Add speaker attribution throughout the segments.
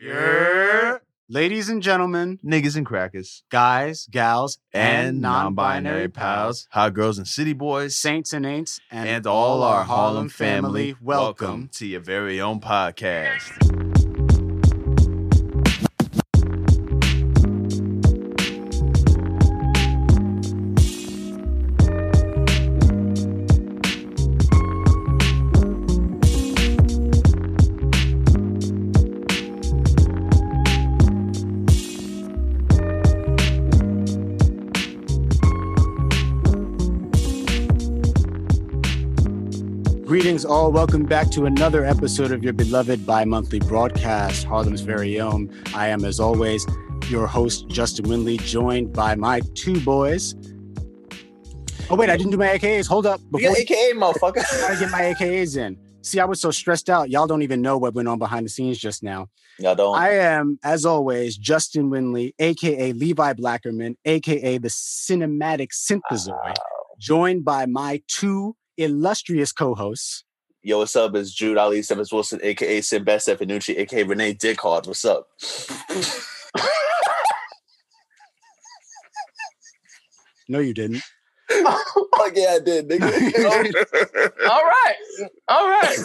Speaker 1: Yeah. Ladies and gentlemen,
Speaker 2: niggas and crackers,
Speaker 1: guys, gals,
Speaker 2: and non-binary pals, hot girls and city boys,
Speaker 1: saints and ain'ts, and,
Speaker 2: and all our Harlem family. Welcome to your very own podcast.
Speaker 1: All. Welcome back to another episode of your beloved bi monthly broadcast, Harlem's very own. I am, as always, your host, Justin Winley, joined by my two boys. Oh, wait, I didn't do my AKAs. Hold up.
Speaker 3: You got AKA, motherfucker.
Speaker 1: I gotta get my AKAs in. See, I was so stressed out. Y'all don't even know what went on behind the scenes just now.
Speaker 3: Y'all don't.
Speaker 1: I am, as always, Justin Winley, aka Levi Blackerman, aka the cinematic synthesoid,
Speaker 3: Wow.
Speaker 1: joined by my two illustrious co-hosts.
Speaker 3: Yo, what's up? It's Jude Ali Stephens Wilson, aka Sid Best Stefanucci, aka Renee Dickhard. What's up?
Speaker 1: No, you didn't.
Speaker 3: oh yeah, I did, nigga.
Speaker 4: All right. All right.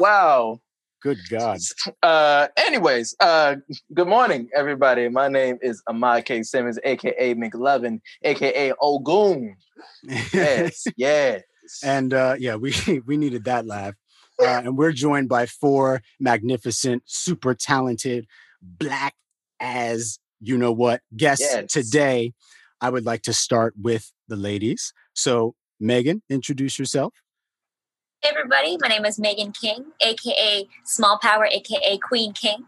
Speaker 4: wow.
Speaker 1: Good God.
Speaker 4: Uh anyways, uh good morning everybody. My name is Ahmad K. Simmons, aka McLovin, aka Ogun. Yes, yes.
Speaker 1: And uh, yeah, we we needed that laugh. Uh, and we're joined by four magnificent, super talented, black as you know what guests
Speaker 4: Yes.
Speaker 1: today. I would like to start with the ladies. So, Megan, introduce yourself.
Speaker 5: Hey everybody, my name is Megan King, aka Small Power, aka Queen King.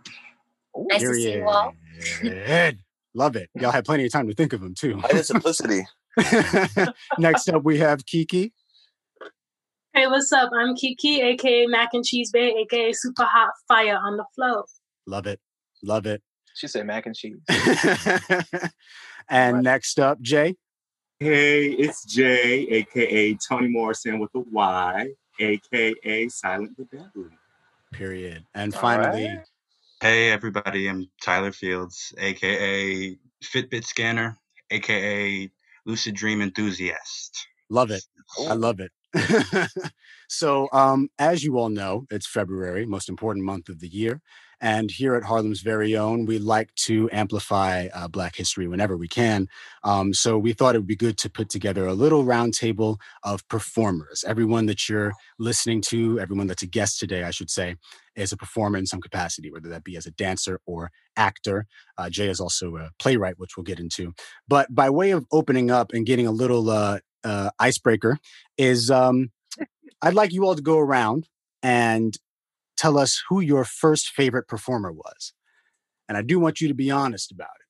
Speaker 5: Nice to see you all.
Speaker 1: Period. Love it. Y'all had plenty of time to think of them too.
Speaker 3: I had simplicity.
Speaker 1: Next up, we have Kiki.
Speaker 6: Hey, what's up? I'm Kiki, aka Mac and Cheese Bay, aka Super Hot Fire on the Flow.
Speaker 1: Love it. Love it.
Speaker 4: She said mac and cheese.
Speaker 1: and
Speaker 4: Right.
Speaker 1: next up, Jay.
Speaker 7: Hey, it's Jay, aka Tony Morrison with a Y, aka Silent the Deadly.
Speaker 1: Period. And
Speaker 4: All
Speaker 1: finally,
Speaker 4: right.
Speaker 8: Hey everybody, I'm Tyler Fields, aka Fitbit Scanner, aka Lucid Dream Enthusiast.
Speaker 1: love it. I love it. so, um, as you all know, it's February, most important month of the year. And here at Harlem's very own, we like to amplify uh, Black history whenever we can. Um, so, we thought it would be good to put together a little roundtable of performers. Everyone that you're listening to, everyone that's a guest today, I should say, is a performer in some capacity, whether that be as a dancer or actor. Uh, Jay is also a playwright, which we'll get into. But by way of opening up and getting a little uh, uh, icebreaker, is um, I'd like you all to go around and tell us who your first favorite performer was. And I do want you to be honest about it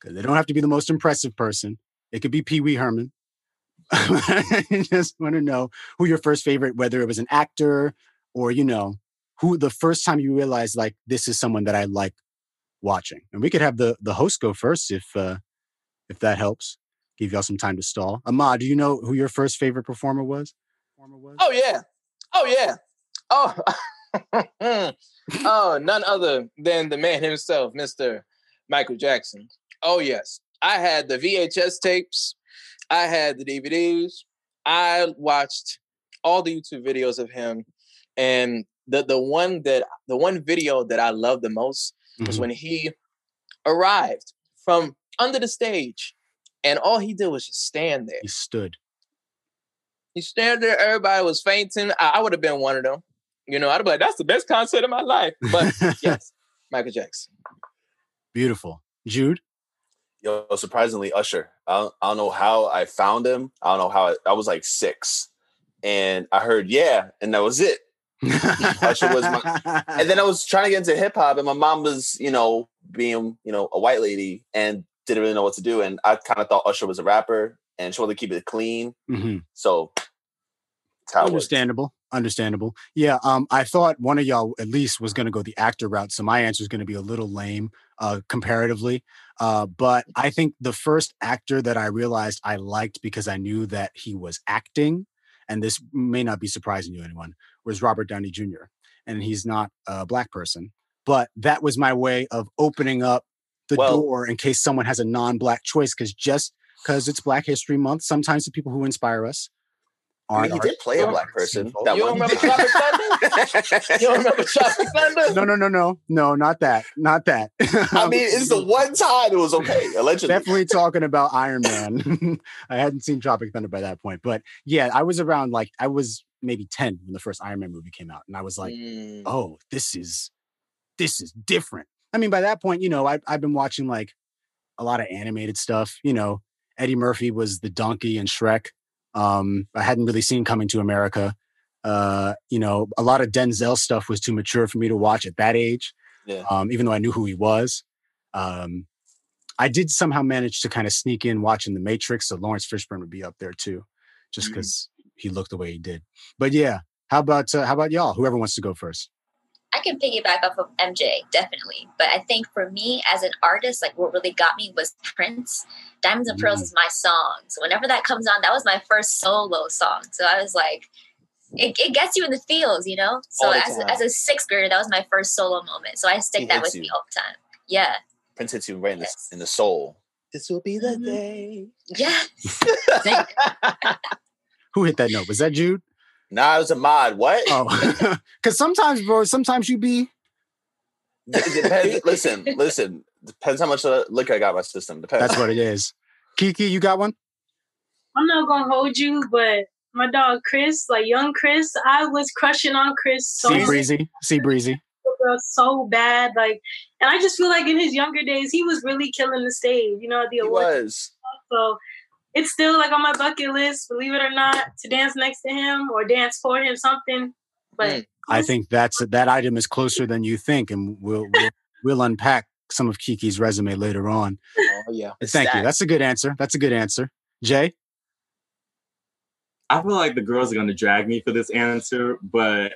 Speaker 1: because they don't have to be the most impressive person. It could be Pee Wee Herman. I just want to know who your first favorite, whether it was an actor or, you know, who the first time you realized like this is someone that I like watching. And we could have the the host go first if uh if that helps. Give y'all some time to stall. Ahmad, do you know who your first favorite performer was?
Speaker 4: Oh yeah. Oh yeah. Oh Oh, none other than the man himself, Mr. Michael Jackson. Oh yes. I had the VHS tapes. I had the DVDs. I watched all the YouTube videos of him. And the the one that the one video that I loved the most was
Speaker 1: Mhm.
Speaker 4: when he arrived from under the stage and all he did was just stand there.
Speaker 1: He stood.
Speaker 4: He stood there, everybody was fainting. I, I would have been one of them. You know, I'd be like, that's the best concert of my life. But yes, Michael Jackson.
Speaker 1: Beautiful. Jude?
Speaker 3: Yo, surprisingly, Usher. I don't, I don't know how I found him. I don't know how. I, I was like six, and I heard yeah, and that was it. Usher was my, And then I was trying to get into hip hop, and my mom was, you know, being, you know, a white lady and didn't really know what to do. And I kind of thought Usher was a rapper, and she wanted to keep it clean.
Speaker 1: Mhm.
Speaker 3: So that's how it.
Speaker 1: Understandable. Understandable. Yeah. Um, I thought one of y'all at least was going to go the actor route, so my answer is going to be a little lame, uh, comparatively. Uh, but I think the first actor that I realized I liked because I knew that he was acting, and this may not be surprising to anyone, was Robert Downey Jr. And he's not a black person, but that was my way of opening up the
Speaker 3: Well-
Speaker 1: door in case someone has a non-black choice. Because just because it's Black History Month, sometimes the people who inspire us
Speaker 3: I
Speaker 1: aren't.
Speaker 3: mean, he did play a black person.
Speaker 1: sinful.
Speaker 3: That
Speaker 4: You don't remember Tropic Thunder? You don't remember Tropic Thunder?
Speaker 1: No, no, no, no, no, not that, not that.
Speaker 3: I mean, it's the one time it was okay. Allegedly.
Speaker 1: definitely talking about Iron Man. I hadn't seen Tropic Thunder by that point, but yeah, I was around like I was maybe ten when the first Iron Man movie came out, and I was like,
Speaker 4: Mm.
Speaker 1: oh, this is this is different. I mean, by that point, you know, I, I've been watching like a lot of animated stuff. You know, Eddie Murphy was the donkey in Shrek. Um, I hadn't really seen Coming to America. Uh, you know, a lot of Denzel stuff was too mature for me to watch at that age.
Speaker 3: Yeah.
Speaker 1: Um, even though I knew who he was. Um, I did somehow manage to kind of sneak in watching The Matrix, so Laurence Fishburne would be up there too, just because he looked the way he did. But yeah, how about uh, how about y'all? Whoever wants to go first.
Speaker 5: I can piggyback off of MJ, definitely. But I think for me as an artist, like what really got me was Prince. Diamonds and Pearls
Speaker 1: Mm.
Speaker 5: is my song. So whenever that comes on, that was my first solo song. So I was like, it, it gets you in the feels, you know? So as, as a sixth grader, that was my first solo moment. So I stick
Speaker 3: He
Speaker 5: that
Speaker 3: hits
Speaker 5: with me all the time. Yeah.
Speaker 3: Prince hits you right in the, in the soul. This will be the
Speaker 5: Mhm.
Speaker 3: day.
Speaker 5: Yeah.
Speaker 1: Who hit that note? Was that Jude?
Speaker 3: Nah, it was Ahmad. What?
Speaker 1: Oh, because sometimes, bro, sometimes you be
Speaker 3: It depends. listen, listen. Depends how much uh, liquor I got in my system. Depends.
Speaker 1: that's what it is. Kiki, you got one?
Speaker 6: I'm not gonna hold you, but my dog Chris, like young Chris, I was crushing on Chris so
Speaker 1: Sea breezy, sea breezy.
Speaker 6: so bad. Like, and I just feel like in his younger days, he was really killing the stage. You know, the
Speaker 3: He
Speaker 6: awards.
Speaker 3: was.
Speaker 6: So it's still like on my bucket list, believe it or not, to dance next to him or dance for him, something. But
Speaker 4: Mm.
Speaker 1: I think that's that item is closer than you think, and we'll we'll, we'll unpack some of Kiki's resume later on.
Speaker 4: Oh, yeah.
Speaker 3: It's
Speaker 1: Thank you. That's a good answer. That's a good answer. Jay,
Speaker 7: I feel like the girls are gonna drag me for this answer, but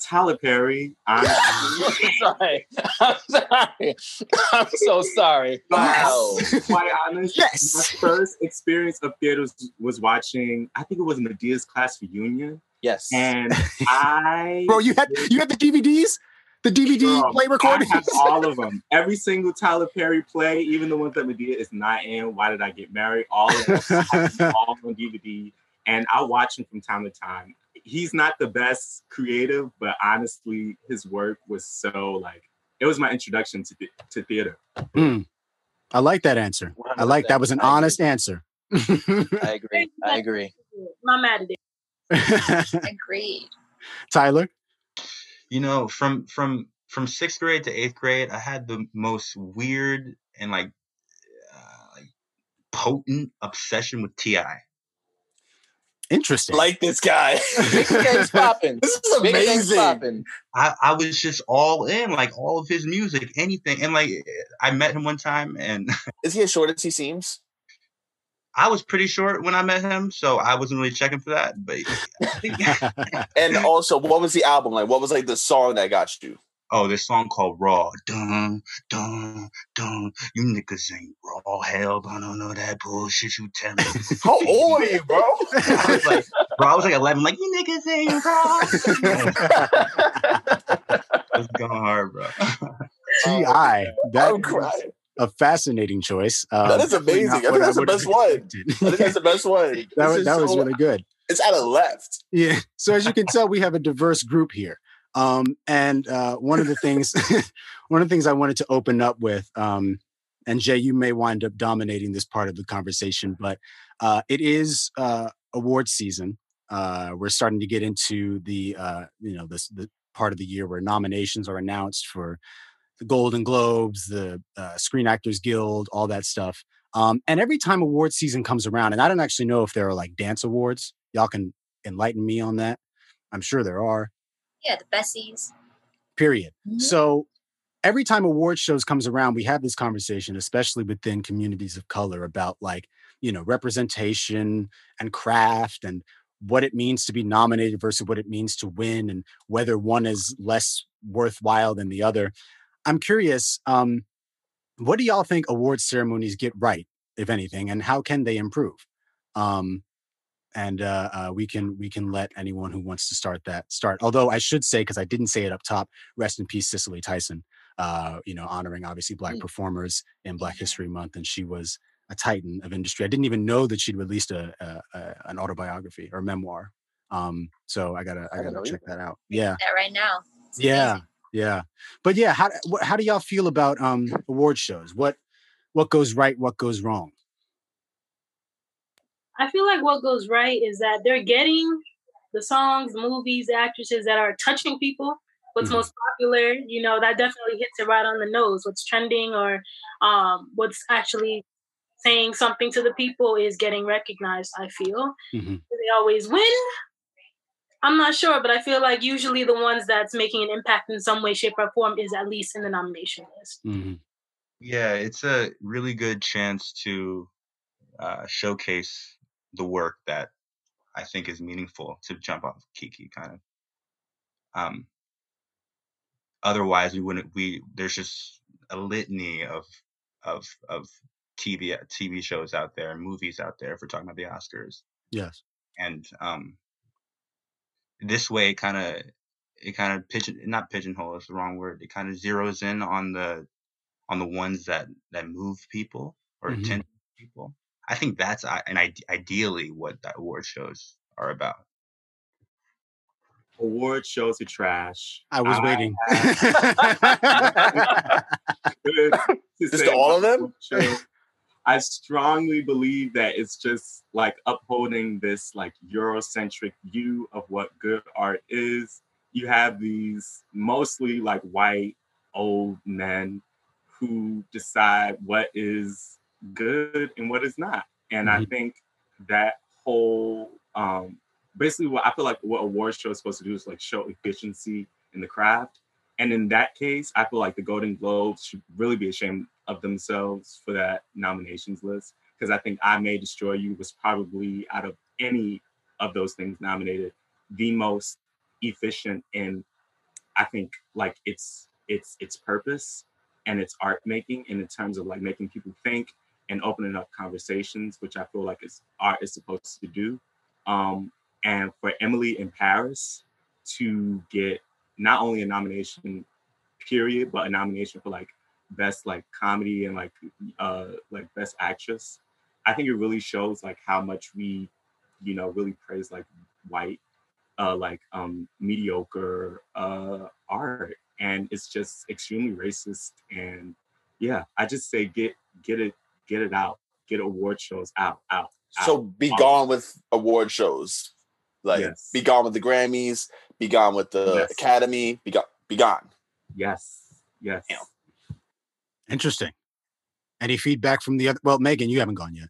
Speaker 7: Tyler Perry, I'm
Speaker 4: I'm sorry. I'm sorry. I'm so sorry.
Speaker 3: Wow.
Speaker 7: quite honest.
Speaker 1: Yes.
Speaker 7: My first experience of theater was, was watching, I think it was Madea's class reunion.
Speaker 4: Yes.
Speaker 7: And I
Speaker 1: bro, you had you had the DVDs, the DVD
Speaker 7: Bro,
Speaker 1: play
Speaker 7: I
Speaker 1: recordings.
Speaker 7: have all of them. Every single Tyler Perry play, even the ones that Medea is not in. Why did I get married? All of them, I have all on DVD, and I watch them from time to time. He's not the best creative, but honestly, his work was so like it was my introduction to the- to theater.
Speaker 1: Hmm. I like that answer. I like that was an
Speaker 4: 100%. Agree.
Speaker 1: honest answer.
Speaker 4: I agree. I agree.
Speaker 6: I'm mad at it.
Speaker 5: Agreed.
Speaker 1: Tyler,
Speaker 8: You know, from from from sixth grade to eighth grade, I had the most weird and like uh, like potent obsession with Ti.
Speaker 1: Interesting.
Speaker 3: like this guy.
Speaker 4: Big things popping.
Speaker 3: this is
Speaker 4: Big
Speaker 3: amazing.
Speaker 4: popping.
Speaker 8: I, I was just all in, like all of his music, anything. And like I met him one time and
Speaker 3: Is he as short as he seems?
Speaker 8: I was pretty short when I met him, so I wasn't really checking for that. But I
Speaker 3: And also, what was the album like? What was like the song that got you?
Speaker 8: Oh, this song called Raw. Dun, dun, dun. You niggas ain't raw. Hell, I don't know that bullshit you tell me.
Speaker 3: How old are you, bro?
Speaker 8: I was like, bro, I was like 11, like, you niggas ain't raw. it's going hard, bro.
Speaker 1: T.I., that
Speaker 3: I'm crying.
Speaker 1: a fascinating choice. Um,
Speaker 3: That is
Speaker 1: definitely
Speaker 3: amazing.
Speaker 1: not
Speaker 3: I think
Speaker 1: what
Speaker 3: that's the best one. I think that's the best one.
Speaker 1: that
Speaker 3: This
Speaker 1: was,
Speaker 3: is
Speaker 1: that was really good.
Speaker 3: It's out of left.
Speaker 1: Yeah. So as you can tell, we have a diverse group here. Um, and uh, one of the things, one of the things I wanted to open up with, um, and Jay, you may wind up dominating this part of the conversation, but uh, it is uh, award season. Uh, we're starting to get into the, uh, you know, this the part of the year where nominations are announced for the Golden Globes, the uh, Screen Actors Guild, all that stuff. Um, and every time award season comes around, and I don't actually know if there are like dance awards. Y'all can enlighten me on that. I'm sure there are.
Speaker 5: Yeah, the Bessies.
Speaker 1: Period.
Speaker 5: Mhm.
Speaker 1: So every time award shows comes around, we have this conversation, especially within communities of color, about like you know representation and craft and what it means to be nominated versus what it means to win, and whether one is less worthwhile than the other. I'm curious. Um, what do y'all think award ceremonies get right, if anything, and how can they improve? Um, and uh, uh, we can we can let anyone who wants to start that start. Although I should say, because I didn't say it up top, rest in peace, Cicely Tyson. Uh, you know, honoring obviously Black
Speaker 5: Mm.
Speaker 1: performers in Black History Month, and she was a titan of industry. I didn't even know that she'd released a, a, a an autobiography or memoir. Um, so I gotta I
Speaker 3: I
Speaker 1: gotta check that out. Yeah,
Speaker 5: That right now. It's
Speaker 1: yeah,
Speaker 5: amazing.
Speaker 1: yeah. But yeah, how how do y'all feel about um award shows? What what goes right? What goes wrong?
Speaker 6: I feel like what goes right is that they're getting the songs, the movies, the actresses that are touching people. What's
Speaker 1: Mhm.
Speaker 6: most popular, you know, that definitely hits it right on the nose. What's trending or um, what's actually saying something to the people is getting recognized. I feel
Speaker 1: Mhm.
Speaker 6: They always win. I'm not sure, but I feel like usually the ones that's making an impact in some way, shape, or form is at least in the nomination list.
Speaker 1: Mhm.
Speaker 8: Yeah, it's a really good chance to uh, showcase the work that I think is meaningful to jump off Kiki kind of. Um, otherwise, we wouldn't. We there's just a litany of of of TV TV shows out there, and movies out there. If we're talking about the Oscars,
Speaker 1: Yes.
Speaker 8: and um, this way, it kind of it kind of pigeon not pigeonhole is the wrong word. It kind of zeroes in on the on the ones that that move people or
Speaker 1: Mhm.
Speaker 8: attention people. I think that's uh, i- and ide- ideally what the award shows are about.
Speaker 7: Award shows are trash.
Speaker 1: I was waiting.
Speaker 7: good to
Speaker 3: Just
Speaker 7: say
Speaker 3: all of them?
Speaker 7: show. I strongly believe that it's just like upholding this like Eurocentric view of what good art is. You have these mostly like white old men who decide what is good and what is not. And I
Speaker 1: Mhm.
Speaker 7: think that whole um basically what I feel like what award show is supposed to do is like show efficiency in the craft. And in that case, I feel like the Golden Globes should really be ashamed of themselves for that nominations list. Because I think I May Destroy You was probably out of any of those things nominated, the most efficient in I think like its its its purpose and its art making and in terms of like making people think and opening up conversations, which I feel like is art is supposed to do. Um, and for Emily in Paris to get not only a nomination, period, but a nomination for like best like comedy and like uh like best actress. I think it really shows like how much we, you know, really praise like white, uh like um mediocre uh art. And it's just extremely racist. And yeah, I just say get get it, get it out, get award shows out, out.
Speaker 3: So be
Speaker 7: All
Speaker 3: gone with award shows. Like
Speaker 7: Yes.
Speaker 3: be gone with the Grammys, be gone with the
Speaker 7: Yes.
Speaker 3: Academy, be gone be gone.
Speaker 7: Yes. Yes.
Speaker 3: Yeah.
Speaker 1: Interesting. Any feedback from the other? Well, Megan, you haven't gone yet.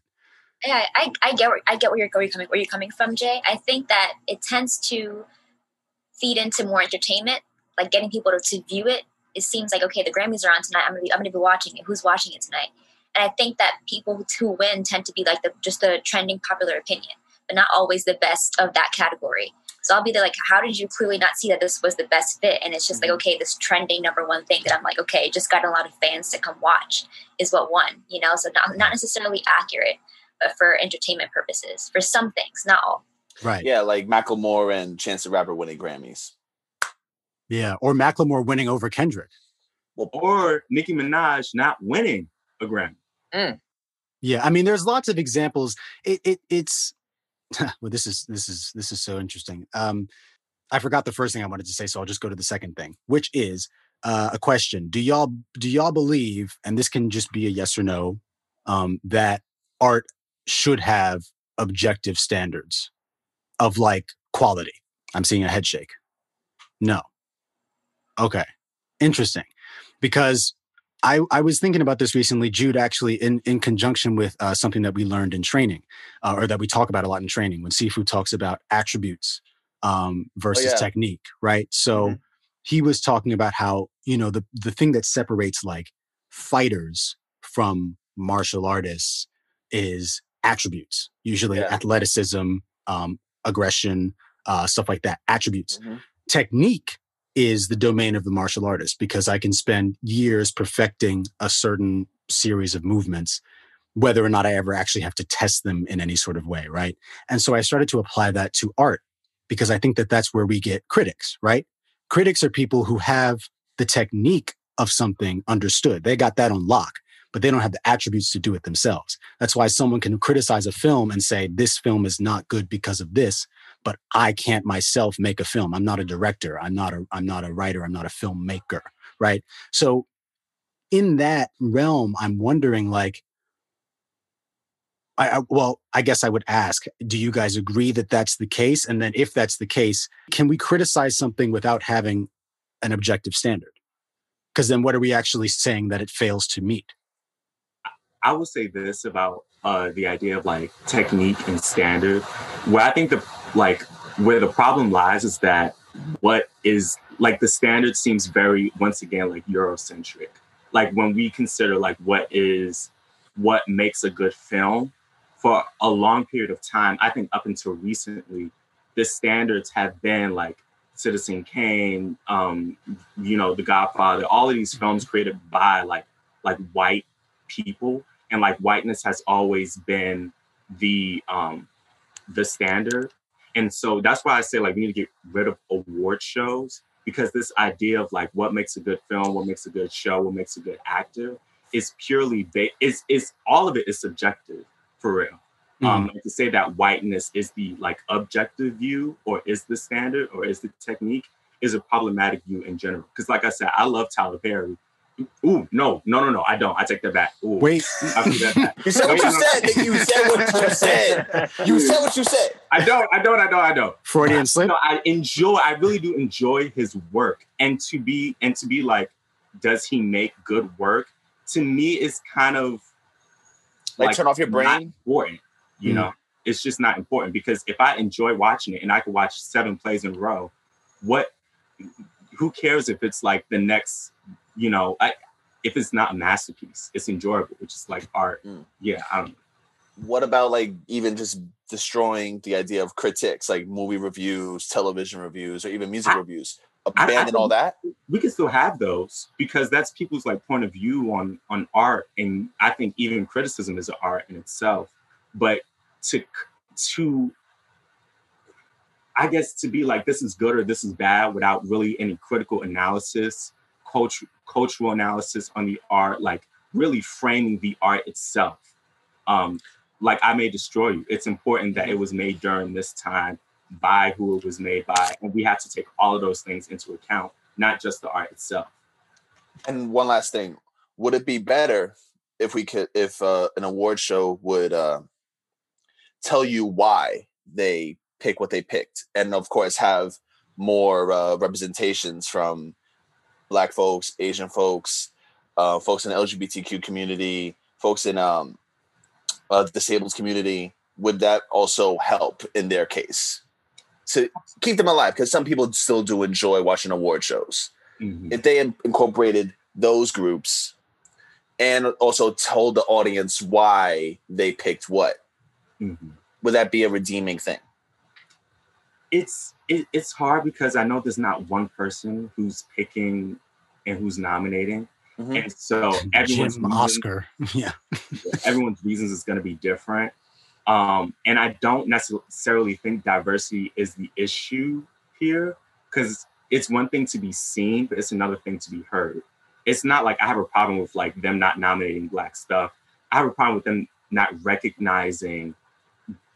Speaker 5: yeah, I, I get where I get where you're, where you're coming where you're coming from, Jay. I think that it tends to feed into more entertainment, like getting people to, to view it. It seems like okay, the Grammys are on tonight. I'm gonna be I'm gonna be watching it. Who's watching it tonight? And I think that people who win tend to be like the just the trending popular opinion, but not always the best of that category. So I'll be there like, how did you clearly not see that this was the best fit? And it's just like, mm-hmm. okay, this trending number one thing that I'm like, okay, just got a lot of fans to come watch is what won, you know? So not, not necessarily accurate, but for entertainment purposes, for some things, not all.
Speaker 1: Right. Yeah.
Speaker 3: Yeah, like Macklemore and Chance the Rapper winning Grammys.
Speaker 1: Yeah, or Macklemore winning over Kendrick.
Speaker 7: Well, Or Nicki Minaj not winning a Grammy.
Speaker 1: Yeah. I mean, there's lots of examples. It, it it's well, this is this is this is so interesting. Um, I forgot the first thing I wanted to say, so I'll just go to the second thing, which is uh, a question. Do y'all do y'all believe, and this can just be a yes or no, um, that art should have objective standards of like quality? I'm seeing a head shake. No. Okay. Interesting. Because I, I was thinking about this recently, Jude, actually, in, in conjunction with uh, something that we learned in training, uh, or that we talk about a lot in training, when Seafood talks about attributes um, versus
Speaker 3: yeah.
Speaker 1: technique, right? So
Speaker 3: Mhm.
Speaker 1: he was talking about how, you know, the, the thing that separates like fighters from martial artists is attributes, usually
Speaker 3: Yeah.
Speaker 1: athleticism, um, aggression, uh, stuff like that, attributes
Speaker 3: Mhm.
Speaker 1: technique is the domain of the martial artist because I can spend years perfecting a certain series of movements whether or not I ever actually have to test them in any sort of way, right? And so I started to apply that to art because I think that that's where we get critics, right? Critics are people who have the technique of something understood. They got that on lock, but they don't have the attributes to do it themselves. That's why someone can criticize a film and say, this film is not good because of this, but I can't myself make a film. I'm not a director. I'm not a, I'm not a writer. I'm not a filmmaker, right? So in that realm, I'm wondering like, I, I, well, I guess I would ask, do you guys agree that that's the case? And then if that's the case, can we criticize something without having an objective standard? Because then what are we actually saying that it fails to meet?
Speaker 7: I would say this about uh, the idea of like technique and standard. Where I think the like where the problem lies is that what is like the standard seems very once again like Eurocentric. Like when we consider like what is what makes a good film, for a long period of time, I think up until recently, the standards have been like Citizen Kane, um, you know, The Godfather, all of these films created by like like white people, and like whiteness has always been the um, the standard. And so that's why I say like we need to get rid of award shows because this idea of like what makes a good film, what makes a good show, what makes a good actor is purely ba- is is all of it is subjective for real. Mm-hmm. Um, to say that whiteness is the like objective view or is the standard or is the technique is a problematic view in general. Because like I said, I love Tyler Perry. Ooh, no, no, no, no. I don't. I take that back. Ooh,
Speaker 1: Wait.
Speaker 3: That you said what you said. You said what you said. You said what you said.
Speaker 7: I don't. I don't. I don't. I don't.
Speaker 1: Freudian slip.
Speaker 7: No, I enjoy. I really do enjoy his work, and to be and to be like, does he make good work? To me, is kind of
Speaker 3: like, like turn off your brain.
Speaker 7: Important. You mm. know, it's just not important because if I enjoy watching it and I could watch seven plays in a row, what? Who cares if it's like the next? You know, I, if it's not a masterpiece, it's enjoyable, which is like art. Mm. Yeah, I don't know.
Speaker 3: What about like even just destroying the idea of critics, like movie reviews, television reviews, or even music I, reviews? Abandon I, all that.
Speaker 7: We can still have those because that's people's like point of view on on art, and I think even criticism is an art in itself but to to I guess to be like this is good or this is bad without really any critical analysis, culture, cultural analysis on the art, like really framing the art itself. Um, like I may destroy you. It's important that it was made during this time by who it was made by, and we have to take all of those things into account, not just the art itself.
Speaker 3: And one last thing: would it be better if we could, if uh, an award show would uh, tell you why they pick what they picked, and of course have more uh, representations from Black folks, Asian folks, uh, folks in the LGBTQ community, folks in um, uh, disabled community. Would that also help in their case to keep them alive? Because some people still do enjoy watching award shows. Mm-hmm. If they in- incorporated those groups and also told the audience why they picked what, mm-hmm. would that be a redeeming thing?
Speaker 7: It's it, it's hard because I know there's not one person who's picking and who's nominating, mm-hmm. and so everyone's
Speaker 1: Jim Oscar, yeah,
Speaker 7: everyone's reasons is going to be different. Um, and I don't necessarily think diversity is the issue here because it's one thing to be seen, but it's another thing to be heard. It's not like I have a problem with like them not nominating black stuff. I have a problem with them not recognizing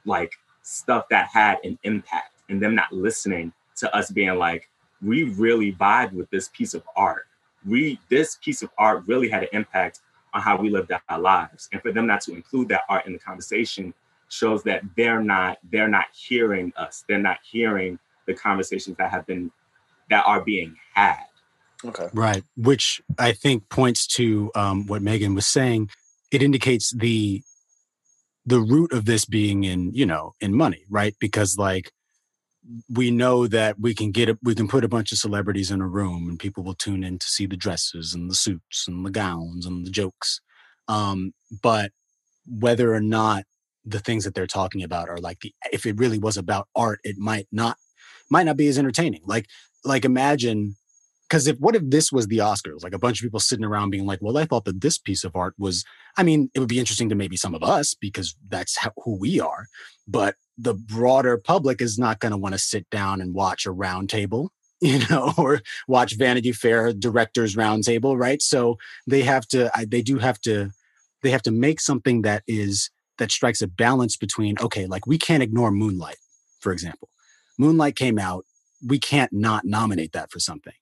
Speaker 7: like stuff that had an impact and them not listening to us being like, we really vibe with this piece of art. We this piece of art really had an impact on how we lived our lives. And for them not to include that art in the conversation shows that they're not they're not hearing us. They're not hearing the conversations that have been that are being had.
Speaker 1: Okay. Right. Which I think points to um, what Megan was saying. It indicates the the root of this being in you know in money right because like we know that we can get it we can put a bunch of celebrities in a room and people will tune in to see the dresses and the suits and the gowns and the jokes um but whether or not the things that they're talking about are like the if it really was about art it might not might not be as entertaining like like imagine because if what if this was the oscars like a bunch of people sitting around being like well i thought that this piece of art was I mean, it would be interesting to maybe some of us because that's how, who we are. But the broader public is not going to want to sit down and watch a roundtable, you know, or watch Vanity Fair directors roundtable, right? So they have to, they do have to, they have to make something that is that strikes a balance between okay, like we can't ignore Moonlight, for example. Moonlight came out, we can't not nominate that for something.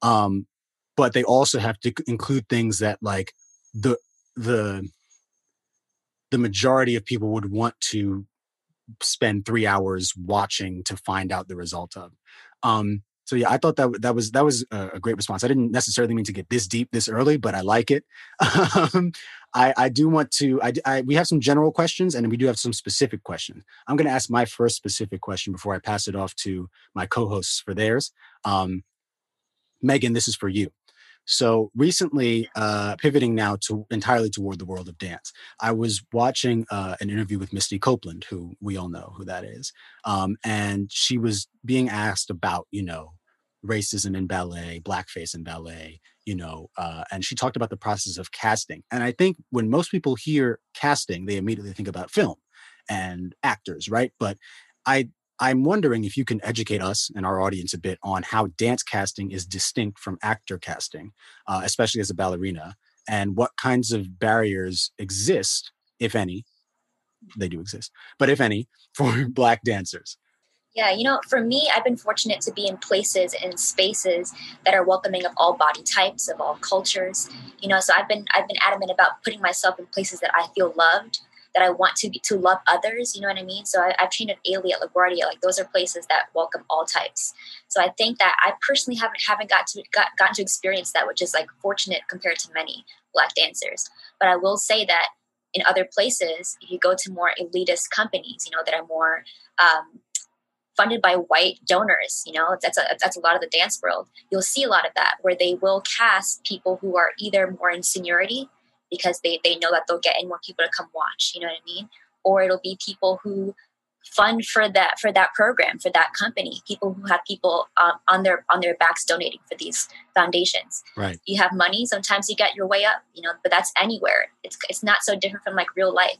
Speaker 1: Um, but they also have to include things that like the the the majority of people would want to spend three hours watching to find out the result of. Um, so yeah, I thought that that was that was a, great response. I didn't necessarily mean to get this deep this early, but I like it. um, I, I do want to. I, I, we have some general questions and we do have some specific questions. I'm going to ask my first specific question before I pass it off to my co-hosts for theirs. Um, Megan, this is for you. So recently, uh, pivoting now to entirely toward the world of dance, I was watching uh, an interview with Misty Copeland, who we all know who that is, um, and she was being asked about, you know, racism in ballet, blackface in ballet, you know, uh, and she talked about the process of casting. And I think when most people hear casting, they immediately think about film and actors, right? But I I'm wondering if you can educate us and our audience a bit on how dance casting is distinct from actor casting, uh, especially as a ballerina, and what kinds of barriers exist, if any. They do exist, but if any, for Black dancers.
Speaker 5: Yeah, you know, for me, I've been fortunate to be in places and spaces that are welcoming of all body types, of all cultures. You know, so I've been I've been adamant about putting myself in places that I feel loved, that I want to be, to love others. You know what I mean? So I, have trained at Ailey at LaGuardia. Like those are places that welcome all types. So I think that I personally haven't haven't got to got gotten to experience that, which is like fortunate compared to many black dancers. But I will say that in other places, if you go to more elitist companies, you know, that are more um, funded by white donors, you know, that's a, that's a lot of the dance world. You'll see a lot of that where they will cast people who are either more in seniority because they, they know that they'll get in more people to come watch, you know what I mean? Or it'll be people who fund for that for that program for that company people who have people um, on their on their backs donating for these foundations.
Speaker 1: Right.
Speaker 5: You have money sometimes you get your way up you know but that's anywhere. It's it's not so different from like real life.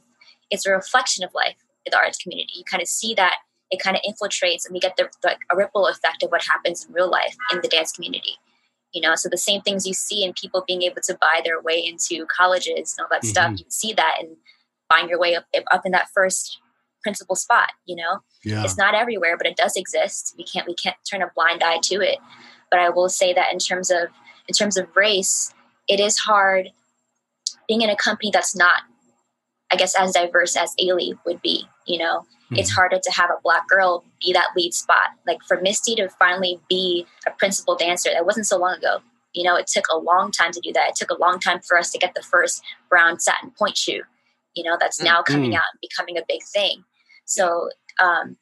Speaker 5: It's a reflection of life in the arts community. You kind of see that it kind of infiltrates and we get the, like a ripple effect of what happens in real life in the dance community you know so the same things you see in people being able to buy their way into colleges and all that mm-hmm. stuff you see that and buying your way up up in that first principal spot you know yeah. it's not everywhere but it does exist we can't we can't turn a blind eye to it but i will say that in terms of in terms of race it is hard being in a company that's not i guess as diverse as Ailey would be you know mm-hmm. it's harder to have a black girl be that lead spot. Like for Misty to finally be a principal dancer, that wasn't so long ago. You know, it took a long time to do that. It took a long time for us to get the first brown satin point shoe, you know, that's now mm-hmm. coming out and becoming a big thing. So, um,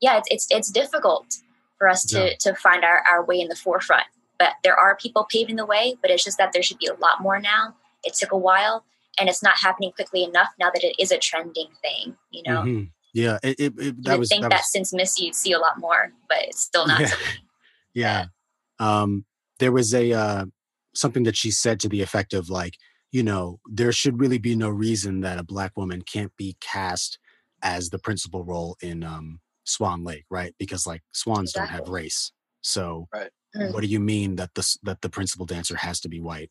Speaker 5: yeah, it's, it's, it's difficult for us to, yeah. to find our, our way in the forefront. But there are people paving the way, but it's just that there should be a lot more now. It took a while and it's not happening quickly enough now that it is a trending thing, you know? Mm-hmm.
Speaker 1: Yeah, it, it, it that
Speaker 5: you
Speaker 1: was.
Speaker 5: Think
Speaker 1: that,
Speaker 5: that
Speaker 1: was,
Speaker 5: since Missy, you'd see a lot more, but it's still not.
Speaker 1: Yeah, yeah. Um, there was a uh, something that she said to the effect of like, you know, there should really be no reason that a black woman can't be cast as the principal role in um, Swan Lake, right? Because like swans exactly. don't have race. So,
Speaker 4: right.
Speaker 1: Mm. what do you mean that the that the principal dancer has to be white?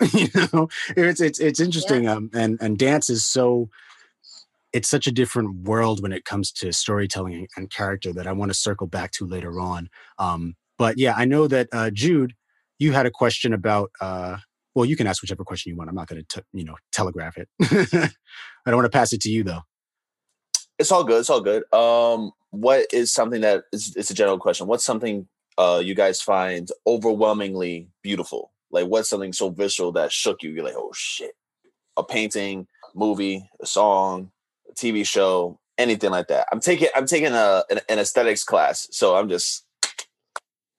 Speaker 1: you know, it's it's it's interesting. Yeah. Um, and and dance is so it's such a different world when it comes to storytelling and character that I want to circle back to later on. Um, but yeah, I know that uh, Jude, you had a question about. Uh, well, you can ask whichever question you want. I'm not going to, you know, telegraph it. I don't want to pass it to you though.
Speaker 3: It's all good. It's all good. Um, what is something that is? It's a general question. What's something uh, you guys find overwhelmingly beautiful? Like, what's something so visceral that shook you? You're like, oh shit. A painting, movie, a song, TV show, anything like that. I'm taking I'm taking a an, an aesthetics class, so I'm just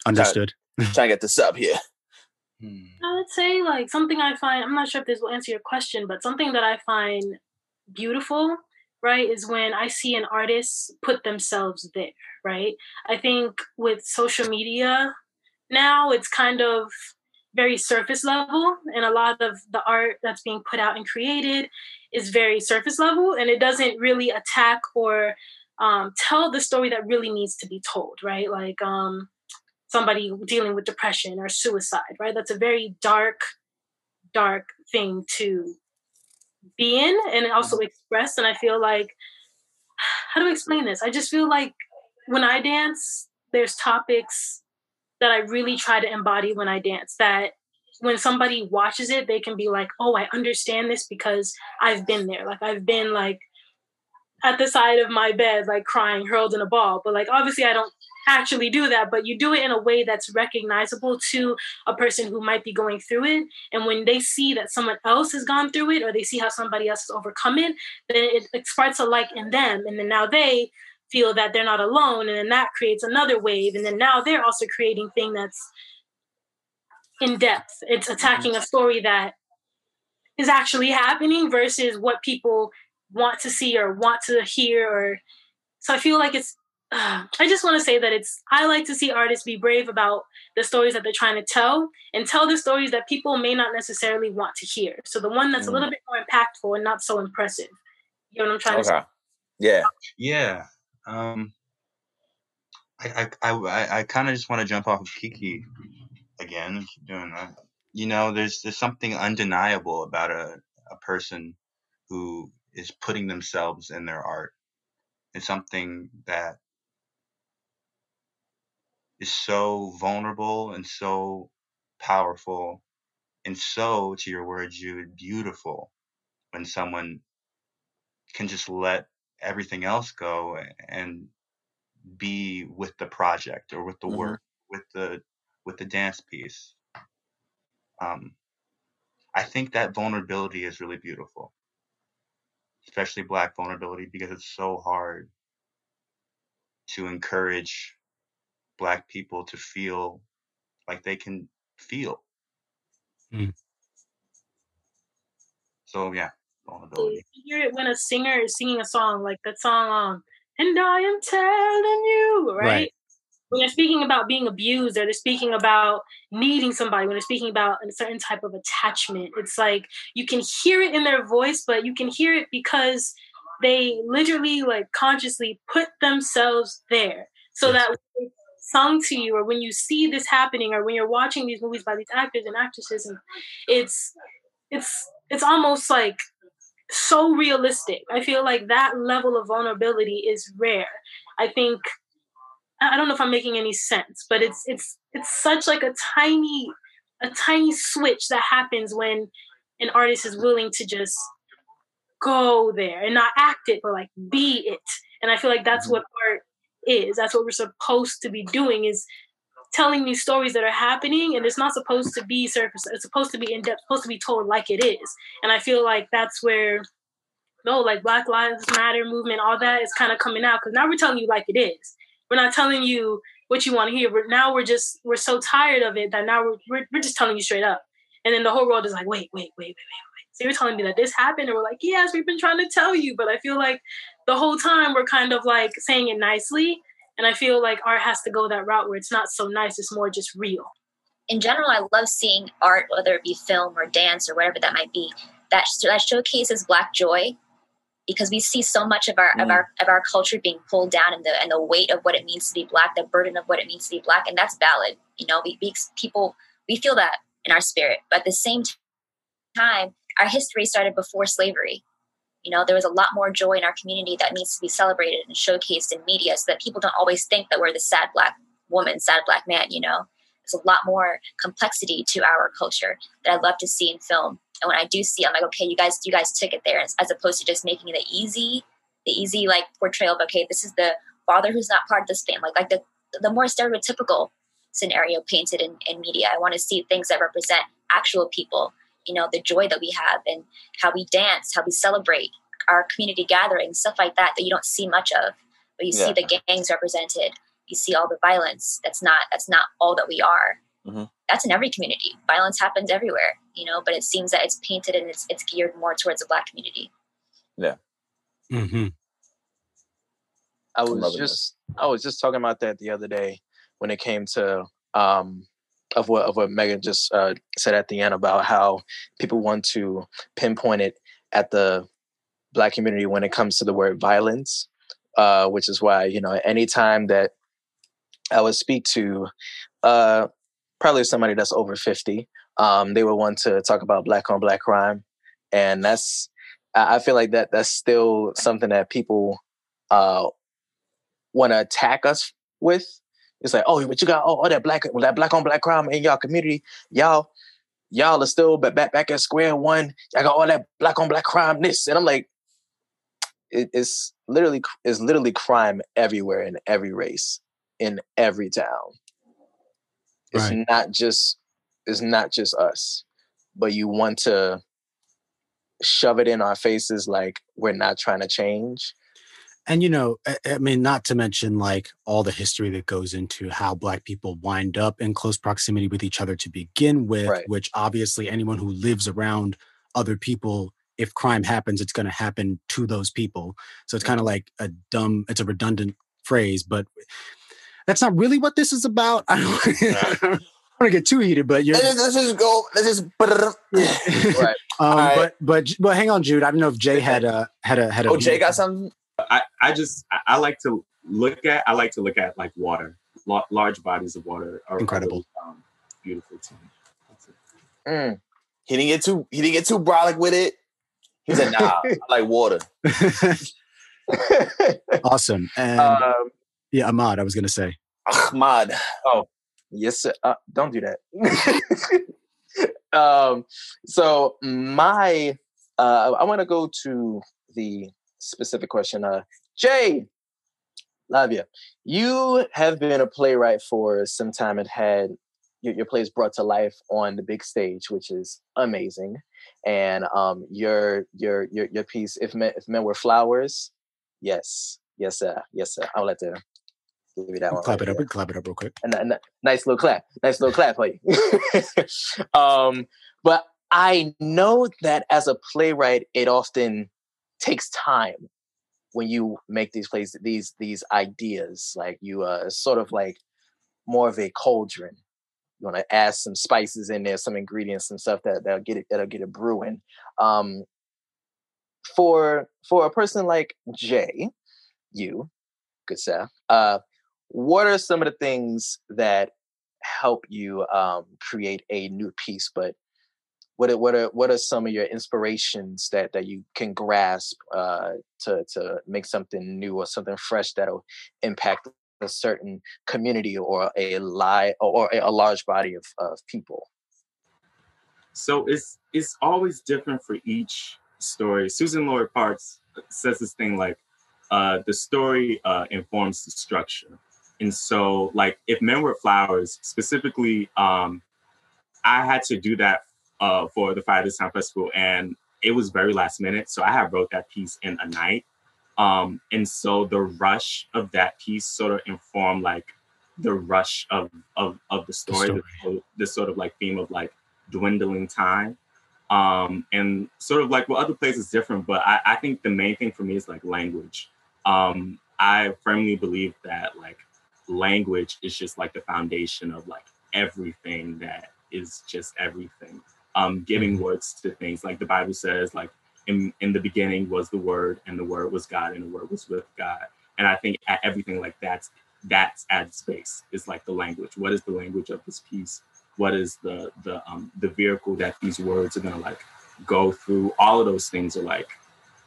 Speaker 1: understood.
Speaker 3: Trying, trying to get this up here.
Speaker 6: Hmm. I would say like something I find I'm not sure if this will answer your question, but something that I find beautiful, right, is when I see an artist put themselves there, right? I think with social media now it's kind of very surface level and a lot of the art that's being put out and created is very surface level and it doesn't really attack or um, tell the story that really needs to be told right? Like um, somebody dealing with depression or suicide right? That's a very dark dark thing to be in and also mm-hmm. express and i feel like how do i explain this? I just feel like when i dance there's topics that I really try to embody when I dance. That when somebody watches it, they can be like, oh, I understand this because I've been there. Like I've been like at the side of my bed, like crying, hurled in a ball. But like obviously I don't actually do that, but you do it in a way that's recognizable to a person who might be going through it. And when they see that someone else has gone through it or they see how somebody else has overcome it, then it, it sparks a like in them. And then now they feel that they're not alone and then that creates another wave and then now they're also creating thing that's in depth. It's attacking a story that is actually happening versus what people want to see or want to hear or so i feel like it's uh, i just want to say that it's i like to see artists be brave about the stories that they're trying to tell and tell the stories that people may not necessarily want to hear. So the one that's mm. a little bit more impactful and not so impressive. You know what i'm trying okay. to say?
Speaker 3: Yeah.
Speaker 8: Yeah um, I I I, I kind of just want to jump off of Kiki again keep doing that. You know, there's there's something undeniable about a a person who is putting themselves in their art. It's something that is so vulnerable and so powerful and so, to your words, you beautiful when someone can just let everything else go and be with the project or with the mm-hmm. work with the with the dance piece um i think that vulnerability is really beautiful especially black vulnerability because it's so hard to encourage black people to feel like they can feel mm. so yeah
Speaker 6: vulnerability. You hear it when a singer is singing a song, like that song, um, and I am telling you, right? right? When they're speaking about being abused or they're speaking about needing somebody, when they're speaking about a certain type of attachment, it's like you can hear it in their voice, but you can hear it because they literally, like, consciously put themselves there so yes. that sung to you or when you see this happening or when you're watching these movies by these actors and actresses and it's it's it's almost like so realistic. I feel like that level of vulnerability is rare. I think I don't know if I'm making any sense, but it's it's it's such like a tiny a tiny switch that happens when an artist is willing to just go there and not act it but like be it. And I feel like that's mm-hmm. what art is. That's what we're supposed to be doing is telling these stories that are happening and it's not supposed to be surface it's supposed to be in depth supposed to be told like it is. And i feel like that's where no like black lives matter movement all that is kind of coming out because now we're telling you like it is. We're not telling you what you want to hear. But now we're just we're so tired of it that now we're, we're, we're just telling you straight up. And then the whole world is like wait wait wait wait wait wait. So you're telling me that this happened and we're like yes we've been trying to tell you. But i feel like the whole time we're kind of like saying it nicely and I feel like art has to go that route where it's not so nice, it's more just real.
Speaker 5: In general, I love seeing art, whether it be film or dance or whatever that might be, that, that showcases black joy because we see so much of our mm. of our of our culture being pulled down and the and the weight of what it means to be black, the burden of what it means to be black, and that's valid. You know, we, we people we feel that in our spirit, but at the same time, our history started before slavery. You know, there was a lot more joy in our community that needs to be celebrated and showcased in media so that people don't always think that we're the sad black woman, sad black man, you know. There's a lot more complexity to our culture that I love to see in film. And when I do see, I'm like, okay, you guys, you guys took it there, as opposed to just making it the easy, the easy like portrayal of okay, this is the father who's not part of this family, like the the more stereotypical scenario painted in, in media. I want to see things that represent actual people you know the joy that we have and how we dance how we celebrate our community gatherings stuff like that that you don't see much of. But you yeah. see the gangs represented. You see all the violence. That's not that's not all that we are. Mm-hmm. that's in every community. Violence happens everywhere you know but it seems that it's painted and it's it's geared more towards the black community.
Speaker 3: Yeah.
Speaker 4: Mm-hmm. i was just i was just talking about that the other day when it came to um of what of what Megan just uh, said at the end about how people want to pinpoint it at the black community when it comes to the word violence, uh, which is why you know anytime that I would speak to uh, probably somebody that's over fifty, um, they would want to talk about black on black crime, and that's I feel like that that's still something that people uh, want to attack us with. It's like, oh, but you got all, all that black that black on black crime in y'all community, y'all y'all are still back back at square one. Y'all got all that black on black crime this, and I'm like, it, it's literally it's literally crime everywhere in every race in every town. It's right. not just it's not just us, but you want to shove it in our faces like we're not trying to change.
Speaker 1: And you know, I, I, mean, not to mention like all the history that goes into how Black people wind up in close proximity with each other to begin with, right. which obviously anyone who lives around other people, if crime happens, it's going to happen to those people. So it's kind of like a dumb, it's a redundant phrase, but that's not really what this is about. I don't, want to get too heated, but you're.
Speaker 3: Let's, let's just go. Let's just.
Speaker 1: right. Um, right. But but but hang on, Jude. I don't know if Jay had a had a had a.
Speaker 3: Oh, Jay got something.
Speaker 7: I I just I like to look at I like to look at like water, large bodies of water
Speaker 1: are incredible,
Speaker 7: um, beautiful to me.
Speaker 3: Mm. He didn't get too he didn't get too brolic with it. He said, "Nah, I like water."
Speaker 1: awesome. And um, yeah, Ahmad, I was gonna say.
Speaker 3: Ahmad.
Speaker 4: Oh, Yes, sir. Uh, don't do that. um, so my, uh, I want to go to the specific question. Uh, Jay, Lavia, you have been a playwright for some time and had your, your plays brought to life on the big stage, which is amazing. And um, your your your your piece, if men, if men were flowers, yes, yes, sir, yes, sir. I'll let the Give you that one.
Speaker 1: Clap right it up. Clap it up real quick.
Speaker 4: And, and, nice little clap. Nice little clap for you. um, but I know that as a playwright, it often takes time when you make these plays, these these ideas. Like you uh sort of like more of a cauldron. You want to add some spices in there, some ingredients, some stuff that that'll get it that'll get it brewing. Um, for for a person like Jay, you, good sir, uh, what are some of the things that help you um, create a new piece but what are, what are what are some of your inspirations that that you can grasp uh, to to make something new or something fresh that'll impact a certain community or a lie or a, large body of, of people?
Speaker 7: So it's it's always different for each story. Suzan-Lori Parks says this thing like uh, the story uh, informs the structure. And so, like, if Men Were Flowers, specifically, um, I had to do that uh, for the Fire This Time Festival, and it was very last minute. So I had wrote that piece in a night. Um, and so the rush of that piece sort of informed like the rush of of, of the story, the story. this sort of like theme of like dwindling time. Um, and sort of like well, other places different, but I, I think the main thing for me is like language. Um, I firmly believe that like language is just like the foundation of like everything that is just everything. Um, giving mm-hmm. words to things like the Bible says, like in, in the beginning was the word and the word was God and the word was with God. And I think at everything like that's that's at space is like the language. What is the language of this piece? What is the the um the vehicle that these words are gonna like go through? All of those things are like,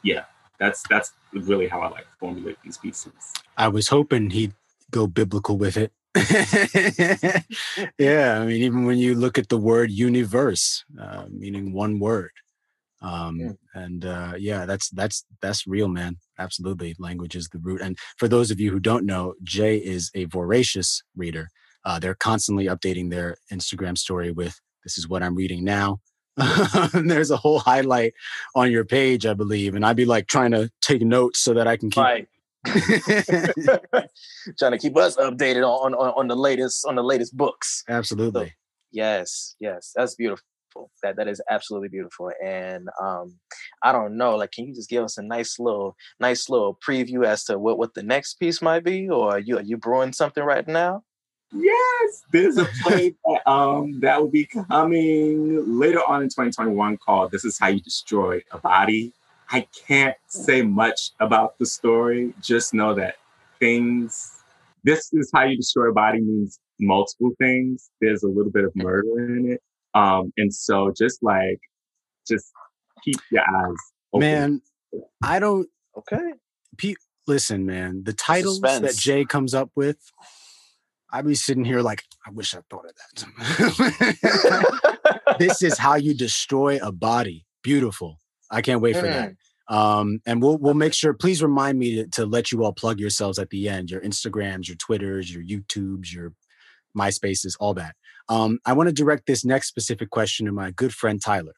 Speaker 7: yeah, that's that's really how I like formulate these pieces.
Speaker 1: I was hoping he'd go biblical with it. yeah, I mean, even when you look at the word universe, uh, meaning one word, um, yeah. and uh, yeah, that's that's that's real, man. Absolutely, language is the root. And for those of you who don't know, Jay is a voracious reader. Uh, they're constantly updating their Instagram story with "This is what I'm reading now." and there's a whole highlight on your page, I believe, and I'd be like trying to take notes so that I can keep
Speaker 4: right. trying to keep us updated on, on on the latest on the latest books.
Speaker 1: Absolutely. So,
Speaker 4: yes, yes, that's beautiful. That that is absolutely beautiful. And um, I don't know, like, can you just give us a nice little nice little preview as to what what the next piece might be, or are you are you brewing something right now?
Speaker 7: Yes, there's a play that, um, that will be coming later on in 2021 called This Is How You Destroy a Body. I can't say much about the story, just know that things, this is how you destroy a body means multiple things. There's a little bit of murder in it. Um, and so just like, just keep your eyes open.
Speaker 1: Man, I don't.
Speaker 3: Okay.
Speaker 1: Pe- listen, man, the titles that Jay comes up with, I be sitting here like, I wish I thought of that. this is how you destroy a body. Beautiful. I can't wait for that. Um, and we'll we'll make sure. Please remind me to, to let you all plug yourselves at the end. Your Instagrams, your Twitters, your YouTubes, your MySpaces, all that. Um, I want to direct this next specific question to my good friend Tyler.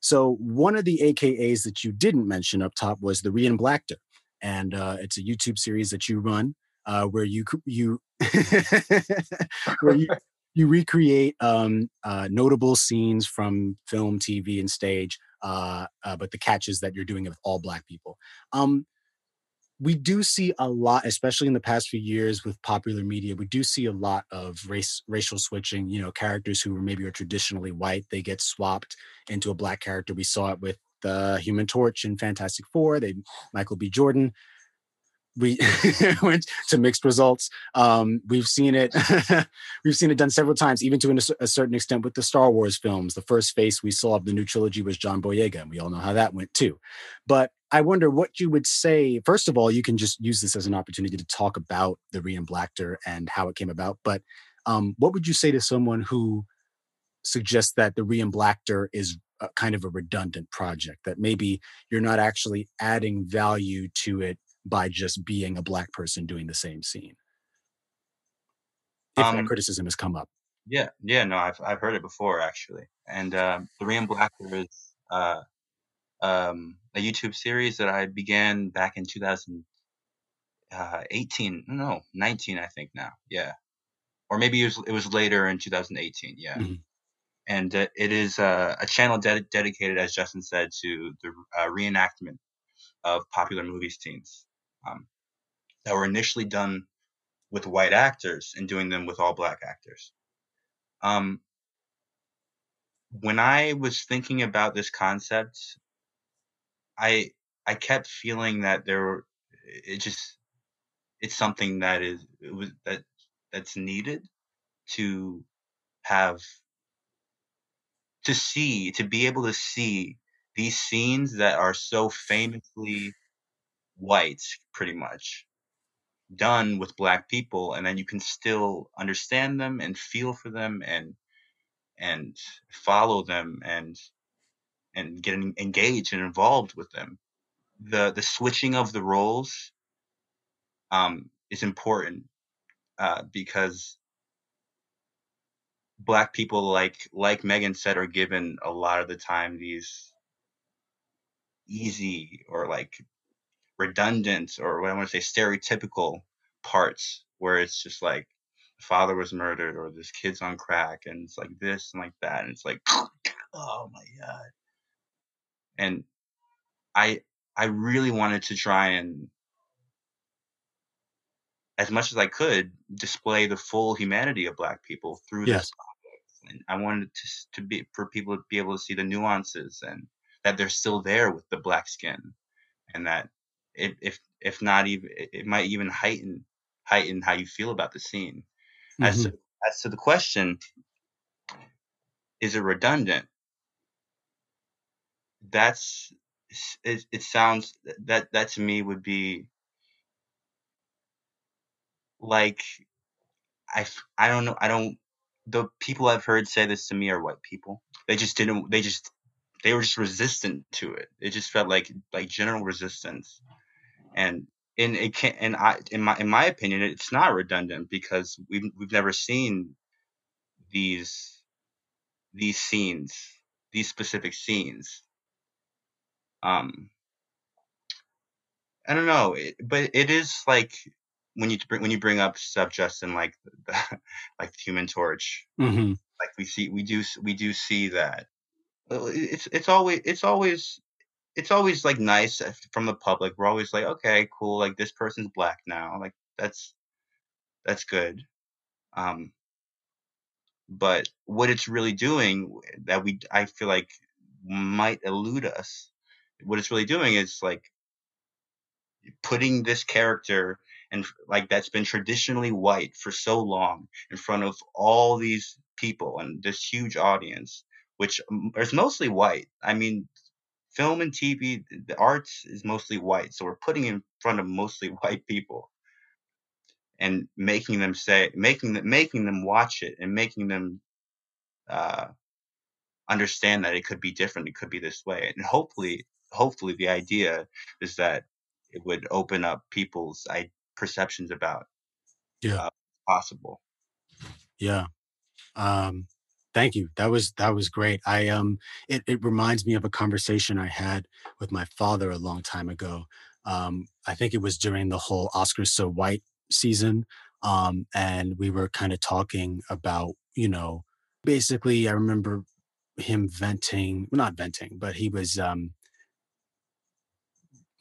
Speaker 1: So one of the AKAs that you didn't mention up top was the Rian Blackter, and uh, it's a YouTube series that you run uh, where you you where you you recreate um, uh, notable scenes from film, TV, and stage. Uh, uh, but the catch is that you're doing it with all Black people. Um, we do see a lot, especially in the past few years with popular media, we do see a lot of race racial switching. You know, characters who maybe are traditionally white, they get swapped into a black character. We saw it with the Human Torch in Fantastic Four. They Michael B. Jordan. We went to mixed results. Um, we've seen it. we've seen it done several times, even to an- a certain extent with the Star Wars films. The first face we saw of the new trilogy was John Boyega, and we all know how that went too. But I wonder what you would say. First of all, you can just use this as an opportunity to talk about the Blackter and how it came about. But um, what would you say to someone who suggests that the Blackter is a, kind of a redundant project, that maybe you're not actually adding value to it by just being a black person doing the same scene? If that
Speaker 8: Um,
Speaker 1: criticism has come up.
Speaker 8: Yeah, yeah, no, I've I've heard it before actually, and um, the Rian Blacker is uh, um, a YouTube series that I began back in 2018, no, 19, I think now, yeah, or maybe it was it was later in 2018, yeah,
Speaker 1: Mhm.
Speaker 8: and uh, it is uh, a channel ded- dedicated, as Justin said, to the uh, reenactment of popular movie scenes um, that were initially done with white actors and doing them with all black actors. Um, when I was thinking about this concept, I I kept feeling that there were it just it's something that is it was that that's needed to have to see to be able to see these scenes that are so famously white pretty much done with black people and then you can still understand them and feel for them and and follow them and and get engaged and involved with them. The the switching of the roles um is important uh because black people like like megan said are given a lot of the time these easy or like redundant or what i want to say stereotypical parts where it's just like the father was murdered or this kid's on crack and it's like this and like that and it's like oh my god and i i really wanted to try and as much as i could display the full humanity of black people through
Speaker 1: Yes.
Speaker 8: this project and i wanted to to be for people to be able to see the nuances and that they're still there with the black skin and that it, if if not even it might even heighten heighten how you feel about the scene. As
Speaker 1: Mhm.
Speaker 8: to, as to the question is it redundant? That's it, it sounds that that to me would be like I I don't know I don't the people I've heard say this to me are white people. They just didn't they just they were just resistant to it. It just felt like like general resistance and in it can and I in my in my opinion it's not redundant because we've we've never seen these these scenes these specific scenes. Um I don't know it, but it is like when you bring when you bring up stuff Justin like the, like the Human Torch.
Speaker 1: Mhm.
Speaker 8: like we see we do we do see that. It's it's always it's always it's always like nice from the public we're always like okay cool like this person's black now like that's that's good Um, but what it's really doing that we I feel like might elude us. What it's really doing is like putting this character and like that's been traditionally white for so long in front of all these people and this huge audience, which is mostly white. I mean, film and TV, the arts is mostly white, so we're putting in front of mostly white people and making them say, making them, making them watch it and making them uh, understand that it could be different, it could be this way, and hopefully, hopefully, the idea is that it would open up people's I, perceptions about
Speaker 1: yeah
Speaker 8: uh, possible.
Speaker 1: Yeah. Um, thank you. That was that was great. I um it, it reminds me of a conversation I had with my father a long time ago. Um, I think it was during the whole Oscars so white season. Um, and we were kind of talking about, you know, basically I remember him venting, well, not venting, but he was um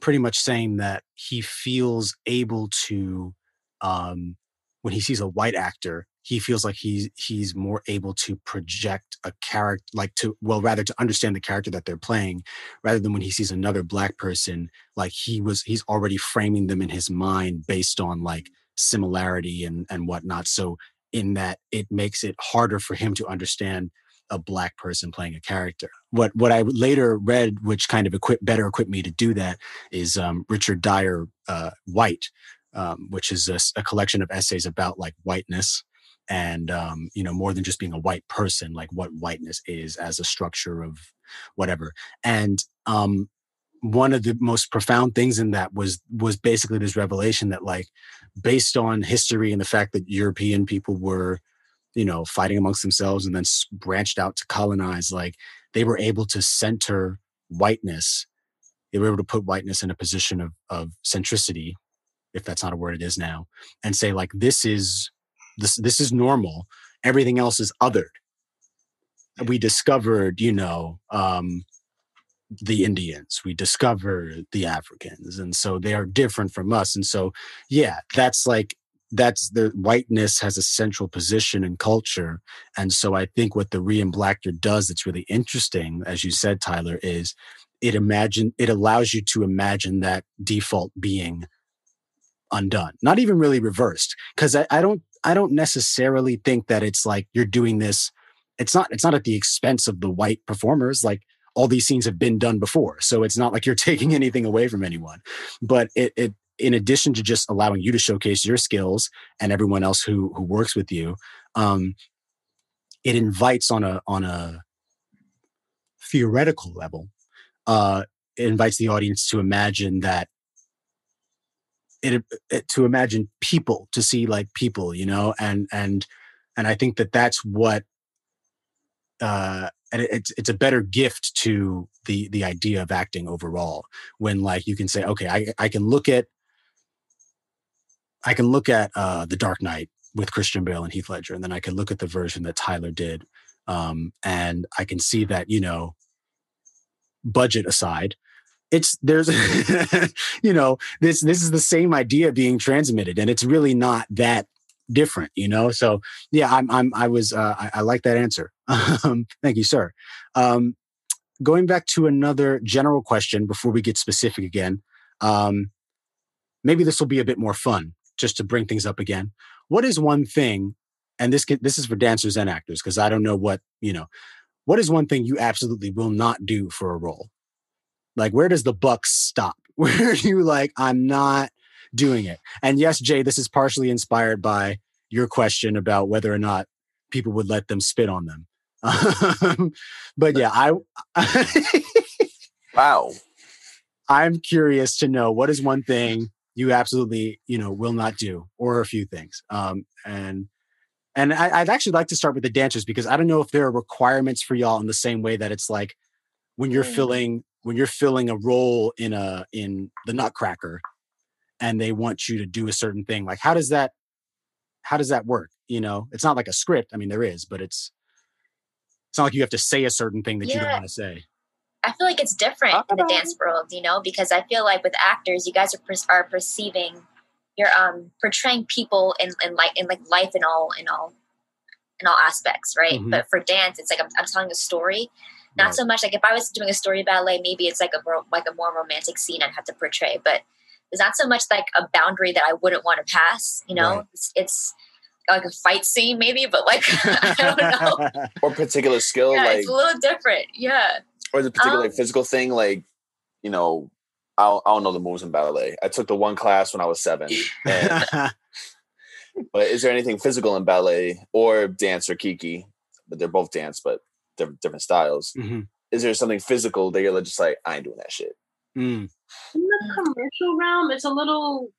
Speaker 1: pretty much saying that he feels able to um when he sees a white actor he feels like he's he's more able to project a character like to well rather to understand the character that they're playing rather than when he sees another black person like he was he's already framing them in his mind based on like similarity and and whatnot so in that it makes it harder for him to understand a black person playing a character. What what I later read, which kind of equip better equipped me to do that, is um, Richard Dyer uh, White, um, which is a, a, collection of essays about like whiteness and um, you know more than just being a white person, like what whiteness is as a structure of whatever. And um, one of the most profound things in that was was basically this revelation that like based on history and the fact that European people were you know, fighting amongst themselves and then branched out to colonize, like they were able to center whiteness. They were able to put whiteness in a position of, of centricity, if that's not a word it is now, and say like this is this this is normal. Everything else is othered. We discovered, you know, um, the Indians. We discovered the Africans, and so they are different from us. And so, yeah, that's like that's the whiteness has a central position in culture. And so I think what the Re-Emblactor does that's really interesting, as you said, Tyler, is it imagine it allows you to imagine that default being undone, not even really reversed. Because I, I don't I don't necessarily think that it's like you're doing this. It's not it's not at the expense of the white performers. Like all these scenes have been done before. So it's not like you're taking anything away from anyone. But it it in addition to just allowing you to showcase your skills and everyone else who who works with you, um, it invites on a on a theoretical level. Uh, it invites the audience to imagine that it, it to imagine people to see like people, you know, and and and I think that that's what uh, and it's it's a better gift to the the idea of acting overall when like you can say okay I I can look at I can look at uh, The Dark Knight with Christian Bale and Heath Ledger, and then I can look at the version that Tyler did, um, and I can see that you know, budget aside, it's there's you know this this is the same idea being transmitted, and it's really not that different, you know. So yeah, I'm I'm I was uh, I, I like that answer. Um, thank you, sir. Um, going back to another general question before we get specific again. Um, maybe this will be a bit more fun just to bring things up again. What is one thing, and this this is for dancers and actors because I don't know what you know. What is one thing you absolutely will not do for a role? Like where does the buck stop? Where are you like I'm not doing it? And yes, Jay, this is partially inspired by your question about whether or not people would let them spit on them. but yeah, I
Speaker 3: Wow.
Speaker 1: I'm curious to know what is one thing you absolutely you know will not do or a few things um and and I, would actually like to start with the dancers because i don't know if there are requirements for y'all in the same way that it's like when you're mm. filling when you're filling a role in a in the nutcracker and they want you to do a certain thing like how does that how does that work you know it's not like a script i mean there is but it's it's not like you have to say a certain thing that yeah. you don't want to say
Speaker 5: I feel like it's different in the dance world, you know, because I feel like with actors, you guys are per- are perceiving you're um portraying people in in like in like life in all in all in all aspects, right?
Speaker 1: Mhm.
Speaker 5: But for dance, it's like I'm, I'm telling a story. Not
Speaker 1: Right.
Speaker 5: so much like if I was doing a story ballet, maybe it's like a more like a more romantic scene I'd have to portray, but there's not so much like a boundary that I wouldn't want to pass. You know,
Speaker 1: Right.
Speaker 5: it's, it's like a fight scene maybe, but like I don't know.
Speaker 3: or particular skill,
Speaker 5: yeah,
Speaker 3: like
Speaker 5: it's a little different. Yeah.
Speaker 3: or the particular like,
Speaker 5: Um,
Speaker 3: physical thing, like you know, I don't, I don't know the moves in ballet. I took the one class when I was seven. And, but is there anything physical in ballet or dance or kiki? But they're both dance, but they're different styles.
Speaker 1: Mhm.
Speaker 3: Is there something physical that you're just like, I ain't doing that shit?
Speaker 1: Mm.
Speaker 6: in the commercial realm, it's a little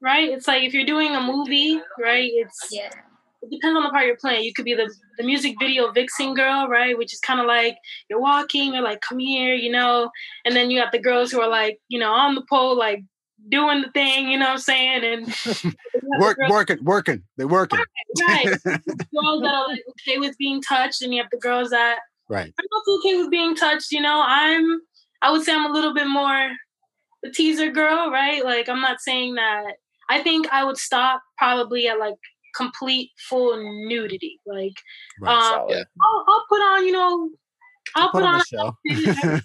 Speaker 6: right. It's like if you're doing a movie, right? It's
Speaker 5: Yeah.
Speaker 6: it depends on the part you're playing. You could be the the music video vixen girl, right? Which is kind of like you're walking, they're like, "Come here," you know, and then you have the girls who are like, you know, on the pole, like doing the thing, you know what I'm saying? And you have the
Speaker 1: Work,
Speaker 6: girls-
Speaker 1: working, working. They're working.
Speaker 6: right? girls that are like okay with being touched, and you have the girls that
Speaker 1: Right.
Speaker 6: I'm also okay with being touched. You know, I'm. I would say I'm a little bit more the teaser girl, right? Like I'm not saying that. I think I would stop probably at like complete full nudity. Like
Speaker 1: Right.
Speaker 6: um,
Speaker 3: Solid.
Speaker 6: I'll, I'll put on, you know, I'll
Speaker 1: Put
Speaker 6: put,
Speaker 1: on
Speaker 6: on.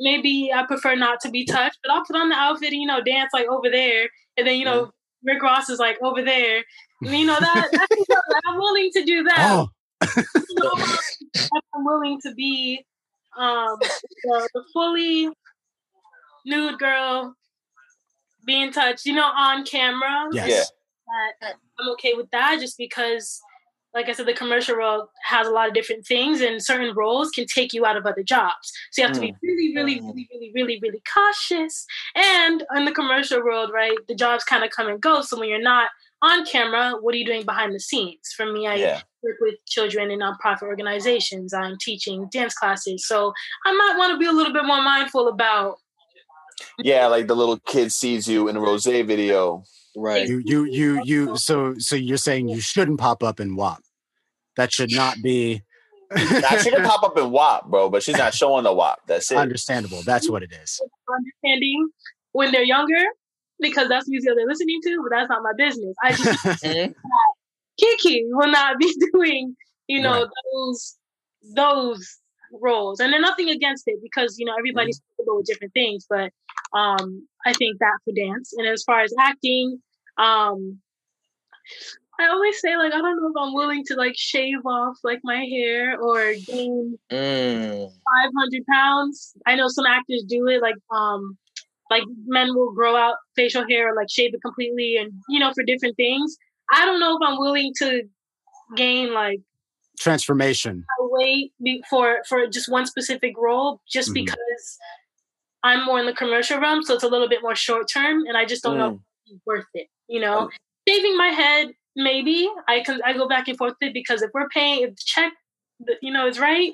Speaker 1: A show.
Speaker 6: a outfit. Maybe I prefer not to be touched, but I'll put on the outfit and you know dance like over there, and then you know Rick Ross is like over there. And, you know that that's, I'm willing to do that
Speaker 1: Oh,
Speaker 6: you know, I'm willing to be um the, the fully nude girl being touched, you know, on camera.
Speaker 1: yes.
Speaker 3: Yeah.
Speaker 6: That I'm okay with that just because like I said, the commercial world has a lot of different things and certain roles can take you out of other jobs. So you have to be mm. really, really, mm. really, really, really, really cautious. And in the commercial world, right, the jobs kind of come and go. So when you're not on camera, what are you doing behind the scenes? For me, I
Speaker 3: Yeah.
Speaker 6: work with children in nonprofit organizations. I'm teaching dance classes. So I might want to be a little bit more mindful about
Speaker 3: Yeah, like the little kid sees you in a rose video.
Speaker 4: Right.
Speaker 1: You, you, you, you. So, so you're saying you shouldn't pop up in WAP. That should not be
Speaker 3: Now, she can pop up in WAP, bro, but she's not showing the WAP. That's it.
Speaker 1: understandable. That's what it is.
Speaker 6: understanding when they're younger because that's music they're listening to, but that's not my business. I just. Kiki will not be doing, you know,
Speaker 1: Right.
Speaker 6: those those roles. And then nothing against it because, you know, everybody's comfortable with different things. But um I think that for dance. And as far as acting, um I always say like I don't know if I'm willing to like shave off like my hair or gain
Speaker 4: Mm.
Speaker 6: 500 pounds. I know some actors do it, like um, like men will grow out facial hair or like shave it completely, and you know for different things. I don't know if I'm willing to gain like
Speaker 1: Transformation.
Speaker 6: a weight for for just one specific role, just
Speaker 1: Mhm.
Speaker 6: because I'm more in the commercial realm, so it's a little bit more short term, and I just don't know if it's worth it. You know, shaving my head maybe I can I go back and forth with it because if we're paying if the check, you know, is right.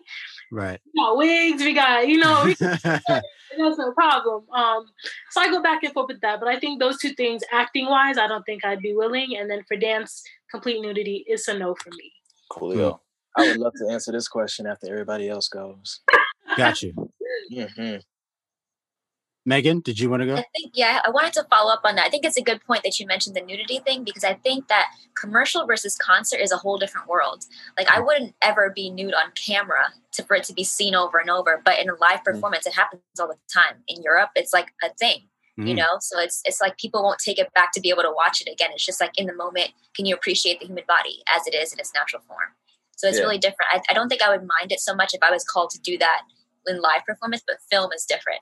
Speaker 1: Right.
Speaker 6: We got wigs, we got you know. That's no problem. Um, so I go back and forth with that. But I think those two things, acting wise, I don't think I'd be willing. And then for dance, complete nudity is a no for me.
Speaker 3: Coolio.
Speaker 4: I would love to answer this question after everybody else goes.
Speaker 1: Got you.
Speaker 4: hmm
Speaker 1: Megan, did you want to go?
Speaker 5: I think, yeah, I wanted to follow up on that. I think it's a good point that you mentioned the nudity thing because I think that commercial versus concert is a whole different world. Like, I wouldn't ever be nude on camera to, for it to be seen over and over, but in a live performance, it happens all the time. In Europe, it's like a thing, you
Speaker 1: Mhm.
Speaker 5: know? So it's, it's like people won't take it back to be able to watch it again. It's just like in the moment, can you appreciate the human body as it is in its natural form? So it's
Speaker 3: Yeah.
Speaker 5: really different. I, I don't think I would mind it so much if I was called to do that in live performance, but film is different.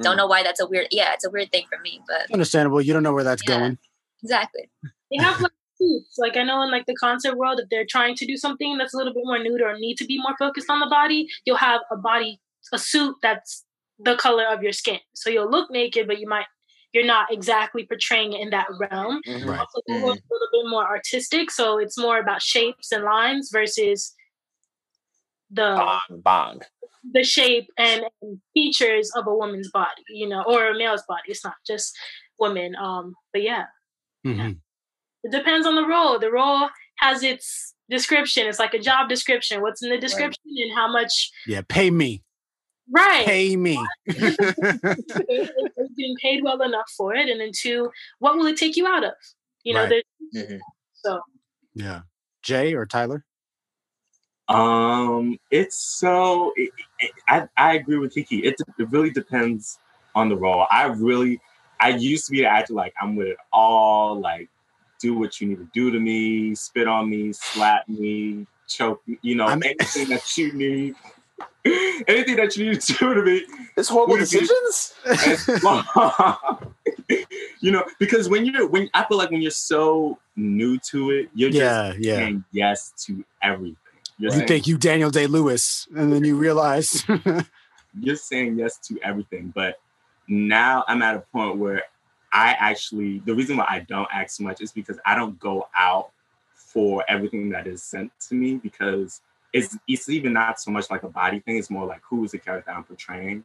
Speaker 5: Don't
Speaker 3: Mm.
Speaker 5: know why that's a weird. Yeah, it's a weird thing for me, but
Speaker 1: Understandable. You don't know where that's
Speaker 5: Yeah.
Speaker 1: going.
Speaker 5: exactly.
Speaker 6: They have like suits. Like I know in like the concert world, if they're trying to do something that's a little bit more nude or need to be more focused on the body, you'll have a body, a suit that's the color of your skin. So you'll look naked, but you might you're not exactly portraying it in that realm.
Speaker 3: Mhm.
Speaker 1: Right.
Speaker 6: Also, the world's a little bit more artistic, so it's more about shapes and lines versus the
Speaker 3: Bong, bong.
Speaker 6: The shape and, and features of a woman's body, you know, or a male's body. It's not just women. Um, but yeah,
Speaker 1: Mhm.
Speaker 6: it depends on the role. The role has its description. It's like a job description. What's in the description and how much
Speaker 1: Yeah. Pay me.
Speaker 6: Right.
Speaker 1: Pay me.
Speaker 6: getting paid well enough for it, and then two, what will it take you out of? You know,
Speaker 1: Right.
Speaker 4: Mhm.
Speaker 6: so
Speaker 1: yeah. Jay or Tyler?
Speaker 7: Um, it's so. It, it, I I agree with Kiki. It it really depends on the role. I really, I used to be the actor like I'm with it all. Like, do what you need to do to me, spit on me, slap me, choke me. You know,
Speaker 1: I'm-
Speaker 7: anything that you need. Anything that you need to do to me,
Speaker 3: It's horrible decisions.
Speaker 7: you know, because when you're when I feel like when you're so new to it, you're just
Speaker 1: yeah, yeah.
Speaker 7: saying yes to everything. You're
Speaker 1: You
Speaker 7: saying,
Speaker 1: think you Daniel Day Lewis, and then you realize
Speaker 7: you're saying yes to everything. But now I'm at a point where I actually the reason why I don't act so much is because I don't go out for everything that is sent to me because it's it's even not so much like a body thing, it's more like who is the character I'm portraying.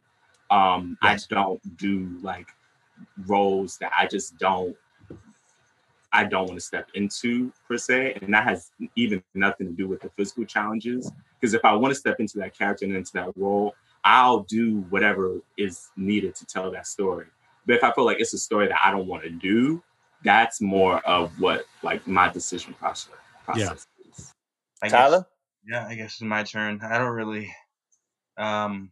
Speaker 7: Um
Speaker 1: Yes.
Speaker 7: I don't do like roles that I just don't I don't want to step into per se. And that has even nothing to do with the physical challenges. Because if I want to step into that character and into that role, I'll do whatever is needed to tell that story. But if I feel like it's a story that I don't want to do, that's more of what like my decision process, process is.
Speaker 8: I guess-
Speaker 3: Tyler,
Speaker 8: yeah, I guess it's my turn. I don't really, um,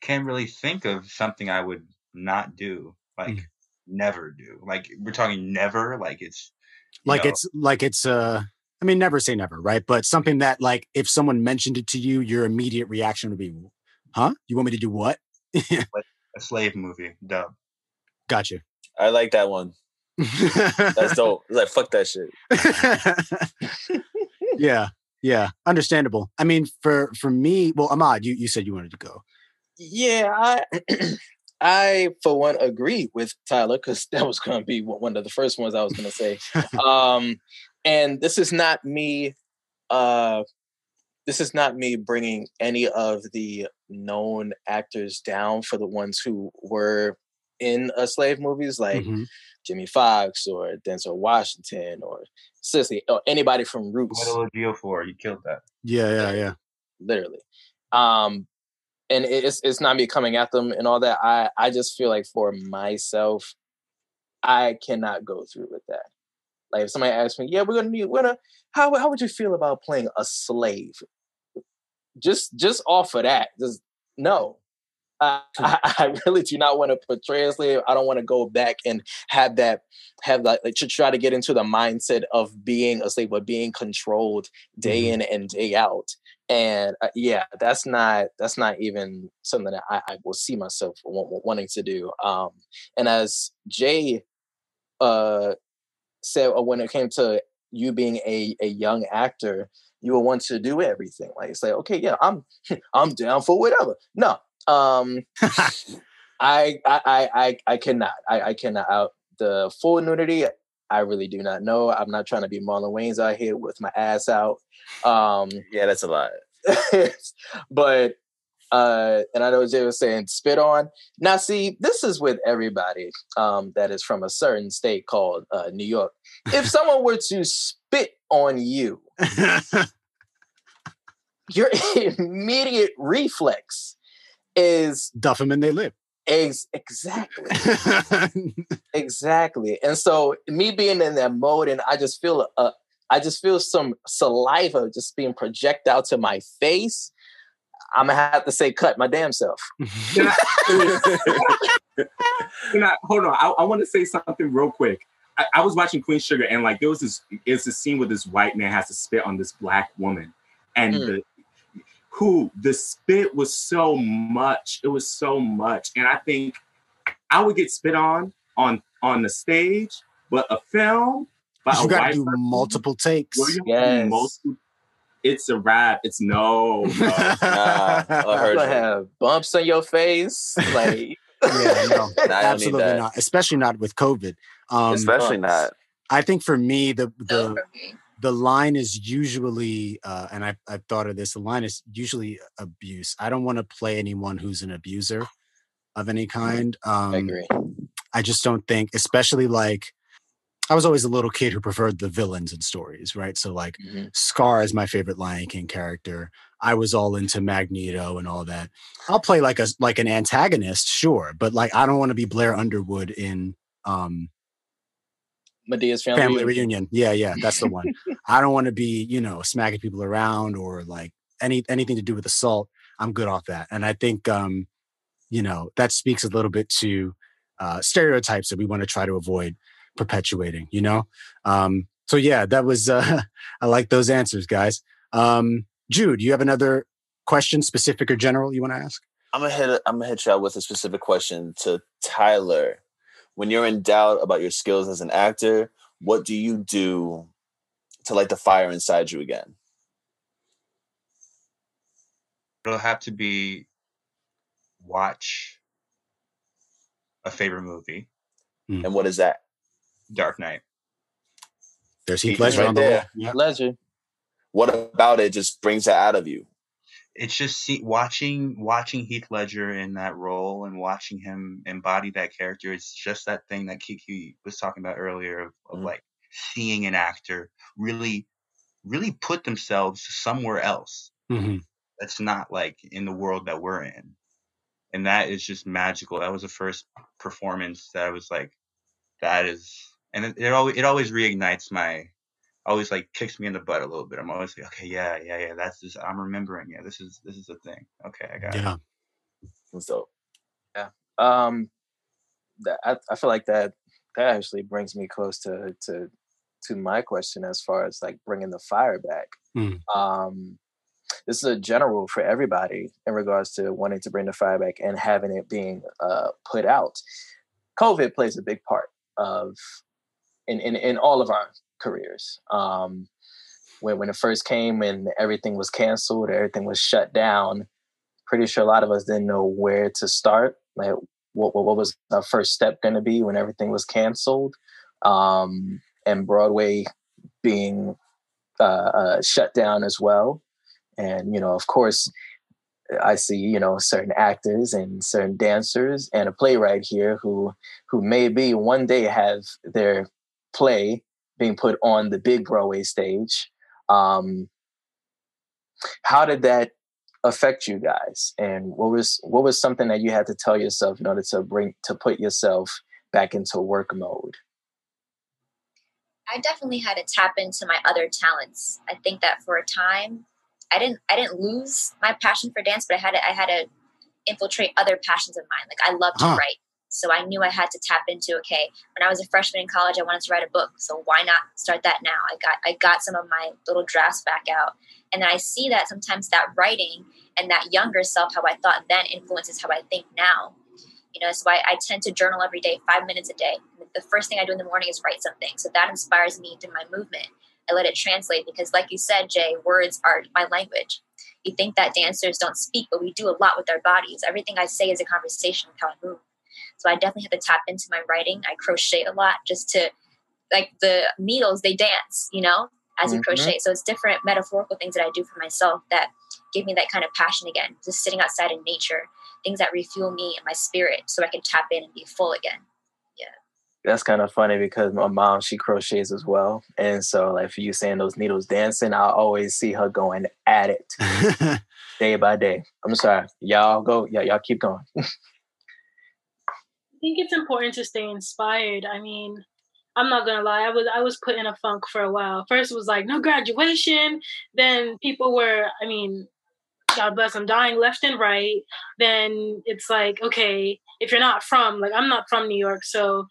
Speaker 8: can't really think of something I would not do, like
Speaker 1: Mm.
Speaker 8: Never do. Like we're talking never, like it's
Speaker 1: like
Speaker 8: know,
Speaker 1: it's like it's uh I mean never say never, right? But something that like if someone mentioned it to you, your immediate reaction would be, "Huh? You want me to do what?"
Speaker 8: a slave movie dub.
Speaker 1: Gotcha.
Speaker 3: I like that one. That's dope. Like fuck that shit.
Speaker 1: yeah, yeah, understandable. I mean, for for me, well, Ahmad, you you said you wanted to go.
Speaker 4: Yeah, I I for one agree with Tyler because that was going to be one one of the first ones I was going to say. um, and this is not me. Uh, this is not me bringing any of the known actors down for the ones who were in a slave movies like
Speaker 1: Mhm.
Speaker 4: Jamie Foxx or Denzel Washington or Sissy or anybody from Roots
Speaker 8: Metal Geofor, you killed that.
Speaker 1: Yeah, yeah, yeah.
Speaker 4: literally. Um, and it's it's not me coming at them and all that. I I just feel like for myself, I cannot go through with that. Like if somebody asks me, "Yeah, we're gonna need, we're gonna how how would you feel about playing a slave?" Just just off of that, just no. I, I, really do not want to portray a slave. I don't want to go back and have that have that like to try to get into the mindset of being a slave, but being controlled day
Speaker 1: Mhm.
Speaker 4: in and day out and uh, yeah that's not that's not even something that i, I will see myself wa- wanting to do um and as jay uh said uh, when it came to you being a, a young actor you will want to do everything like it's like okay yeah i'm i'm down for whatever no um I, I i i cannot i i cannot out the full nudity i really do not know i'm not trying to be marlon wayans out here with my ass out um
Speaker 3: Yeah, that's a lot.
Speaker 4: but uh and I know Jay was saying spit on. Now see, this is with everybody um that is from a certain state called uh New York. If someone were to spit on you, your immediate reflex is
Speaker 1: Duff them and they live.
Speaker 4: ex- exactly exactly. And so me being in that mode and I just feel uh I just feel some saliva just being projected out to my face. I'm gonna have to say, cut my damn self.
Speaker 7: Can I, can I- hold on. I, I want to say something real quick. I, I was watching Queen Sugar, and like there was this, it's this scene where this white man has to spit on this black woman, and
Speaker 4: Mm.
Speaker 7: the who the spit was so much. It was so much, and I think I would get spit on on on the stage, but a film, but
Speaker 1: you
Speaker 7: a
Speaker 1: got to do
Speaker 7: person,
Speaker 1: multiple takes.
Speaker 7: where you have to do
Speaker 4: Yes.
Speaker 7: multiple- it's a wrap. It's no. no.
Speaker 3: Nah, I
Speaker 4: You're
Speaker 3: heard
Speaker 4: gonna
Speaker 3: you.
Speaker 4: have bumps on your face, like
Speaker 1: yeah, no,
Speaker 3: Nah, I don't need
Speaker 1: absolutely not. Especially not with COVID. Um,
Speaker 3: Especially not.
Speaker 1: I think for me, the the
Speaker 5: for me.
Speaker 1: The line is usually, uh, and I've, I've thought of this, the line is usually abuse. I don't want to play anyone who's an abuser of any kind. Um,
Speaker 4: I agree.
Speaker 1: I just don't think, especially like, I was always a little kid who preferred the villains in stories, right? So like
Speaker 4: Mhm.
Speaker 1: Scar is my favorite Lion King character. I was all into Magneto and all that. I'll play like a like an antagonist, sure, but like I don't want to be Blair Underwood in um
Speaker 4: Madea's family,
Speaker 1: Family
Speaker 4: reunion.
Speaker 1: Reunion. Yeah, yeah, that's the one. I don't want to be, you know, smacking people around or like any anything to do with assault. I'm good off that. And I think um, you know, that speaks a little bit to uh stereotypes that we want to try to avoid perpetuating, you know? Um, so yeah, that was uh I like those answers, guys. Um, Jude, you have another question, specific or general, you want to ask?
Speaker 3: I'm gonna hit. I'm gonna hit you out with a specific question to Tyler. When you're in doubt about your skills as an actor, what do you do to light the fire inside you again?
Speaker 8: It'll have to be watch a favorite movie, hmm.
Speaker 3: And what is that?
Speaker 8: Dark Knight.
Speaker 1: There's Heath
Speaker 3: He's
Speaker 1: Ledger
Speaker 3: right
Speaker 1: on the
Speaker 3: there.
Speaker 1: Yeah.
Speaker 4: Ledger.
Speaker 3: What about it just brings that out of you?
Speaker 8: It's just see, watching watching Heath Ledger in that role and watching him embody that character. It's just that thing that Kiki was talking about earlier of, of
Speaker 3: Mhm.
Speaker 8: like seeing an actor really, really put themselves somewhere else.
Speaker 1: Mhm.
Speaker 8: that's not like in the world that we're in. And that is just magical. That was the first performance that I was like, that is, and it, it always, it always reignites my, always like kicks me in the butt a little bit. I'm always like, okay, yeah, yeah, yeah, that's just, I'm remembering. Yeah, this is, this is the thing. Okay, I got it.
Speaker 1: Yeah.
Speaker 3: So yeah.
Speaker 4: Um, that I, I feel like that that actually brings me close to to to my question as far as like bringing the fire back.
Speaker 1: Mm.
Speaker 4: Um, this is a general for everybody in regards to wanting to bring the fire back and having it being uh, put out. COVID plays a big part of in in, in all of our careers. Um, when when it first came and everything was canceled, everything was shut down. Pretty sure a lot of us didn't know where to start. Like what what, what was our first step going to be when everything was canceled, um, and Broadway being uh, uh, shut down as well. And you know, of course, I see you know certain actors and certain dancers and a playwright here who who maybe one day have their play being put on the big Broadway stage. Um, how did that affect you guys and what was what was something that you had to tell yourself in order to bring to put yourself back into work mode
Speaker 5: I definitely had to tap into my other talents. I think that for a time, I didn't I didn't lose my passion for dance, but I had to, I had to infiltrate other passions of mine. Like I love to
Speaker 1: Huh.
Speaker 5: write, so I knew I had to tap into. Okay, when I was a freshman in college, I wanted to write a book, so why not start that now? I got I got some of my little drafts back out, and then I see that sometimes that writing and that younger self, how I thought then, influences how I think now. You know, so I, I tend to journal every day, five minutes a day. The first thing I do in the morning is write something. So that inspires me through my movement. I let it translate because, like you said, Jay, words are my language. You think that dancers don't speak, but we do a lot with our bodies. Everything I say is a conversation with how I move. So I definitely have to tap into my writing. I crochet a lot just to, like the needles, they dance, you know, as you
Speaker 4: Mhm.
Speaker 5: crochet. So it's different metaphorical things that I do for myself that give me that kind of passion again. Just sitting outside in nature, things that refuel me and my spirit so I can tap in and be full again. Yeah.
Speaker 4: That's kind of funny because my mom she crochets as well and so like for you saying those needles dancing i always see her going at it day by day i'm sorry y'all go yeah y'all keep going
Speaker 6: I think it's important to stay inspired. I mean, I'm not gonna lie, I was I was put in a funk for a while. First it was like no graduation, then people were, I mean, God bless, I'm dying left and right. Then it's like, okay, if you're not from, like I'm not from New York, so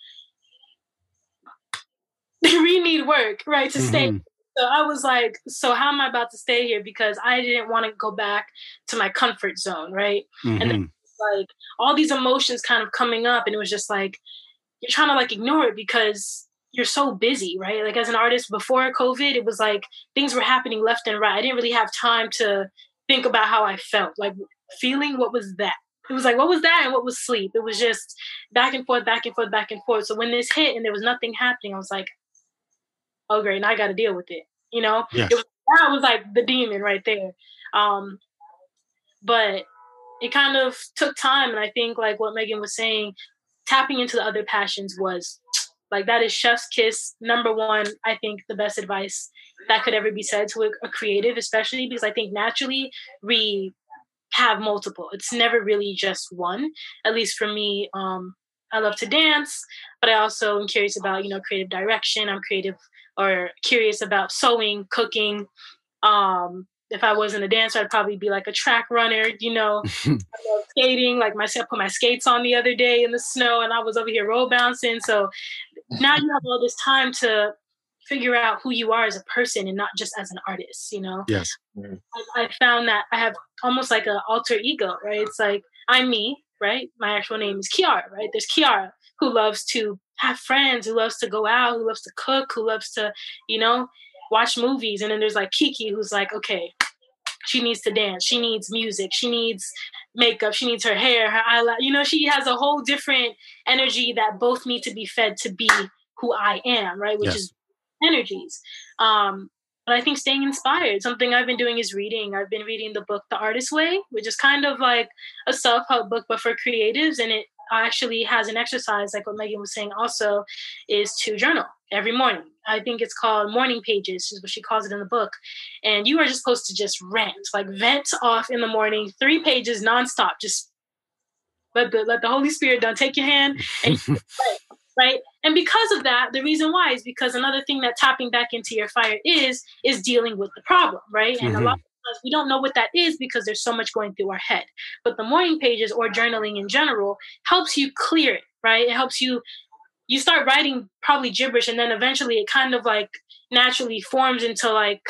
Speaker 6: we need work, right, to stay.
Speaker 1: Mhm.
Speaker 6: So I was like, so how am I about to stay here? Because I didn't want to go back to my comfort zone, right?
Speaker 1: Mhm.
Speaker 6: Like all these emotions kind of coming up and it was just like you're trying to like ignore it because you're so busy right? Like as an artist before covid it was like things were happening left and right. I didn't really have time to think about how i felt like feeling what was that? It was like what was that and what was sleep? It was just back and forth back and forth back and forth. So when this hit and there was nothing happening i was like oh great now i got to deal with it you know?
Speaker 1: Yes.
Speaker 6: it was, that was like the demon right there. Um but it kind of took time and i think like what megan was saying tapping into the other passions was Like that is chef's kiss number one. I think the best advice that could ever be said to a, a creative, especially because I think naturally we have multiple. It's never really just one. At least for me, um, I love to dance, but I also am curious about you know creative direction. I'm creative or curious about sewing, cooking. Um, if I wasn't a dancer, I'd probably be like a track runner, you know, skating. Like myself, put my skates on the other day in the snow and I was over here roll bouncing. So now you have all this time to figure out who you are as a person and not just as an artist, you know?
Speaker 1: Yes.
Speaker 6: I, I found that I have almost like an alter ego, right? It's like I'm me, right? My actual name is Kiara, right? There's Kiara who loves to have friends, who loves to go out, who loves to cook, who loves to, you know, watch movies. And then there's like Kiki who's like, okay, she needs to dance, she needs music, she needs makeup, she needs her hair, her eyelash. You know, she has a whole different energy that both need to be fed to be who I am, right? Which yes. is energies. Um, but I think staying inspired, something I've been doing is reading. I've been reading the book The Artist Way, which is kind of like a self help book, but for creatives. And it actually has an exercise, like what Megan was saying also, is to journal every morning. I think it's called morning pages, is what she calls it in the book. And you are just supposed to just rant, like vent off in the morning, three pages nonstop. Just let the let the Holy Spirit done take your hand and right? And because of that, the reason why is because another thing that tapping back into your fire is is dealing with the problem, right? And mm-hmm. a lot of times we don't know what that is because there's so much going through our head. But the morning pages or journaling in general helps you clear it, right? It helps you you start writing probably gibberish and then eventually it kind of like naturally forms into like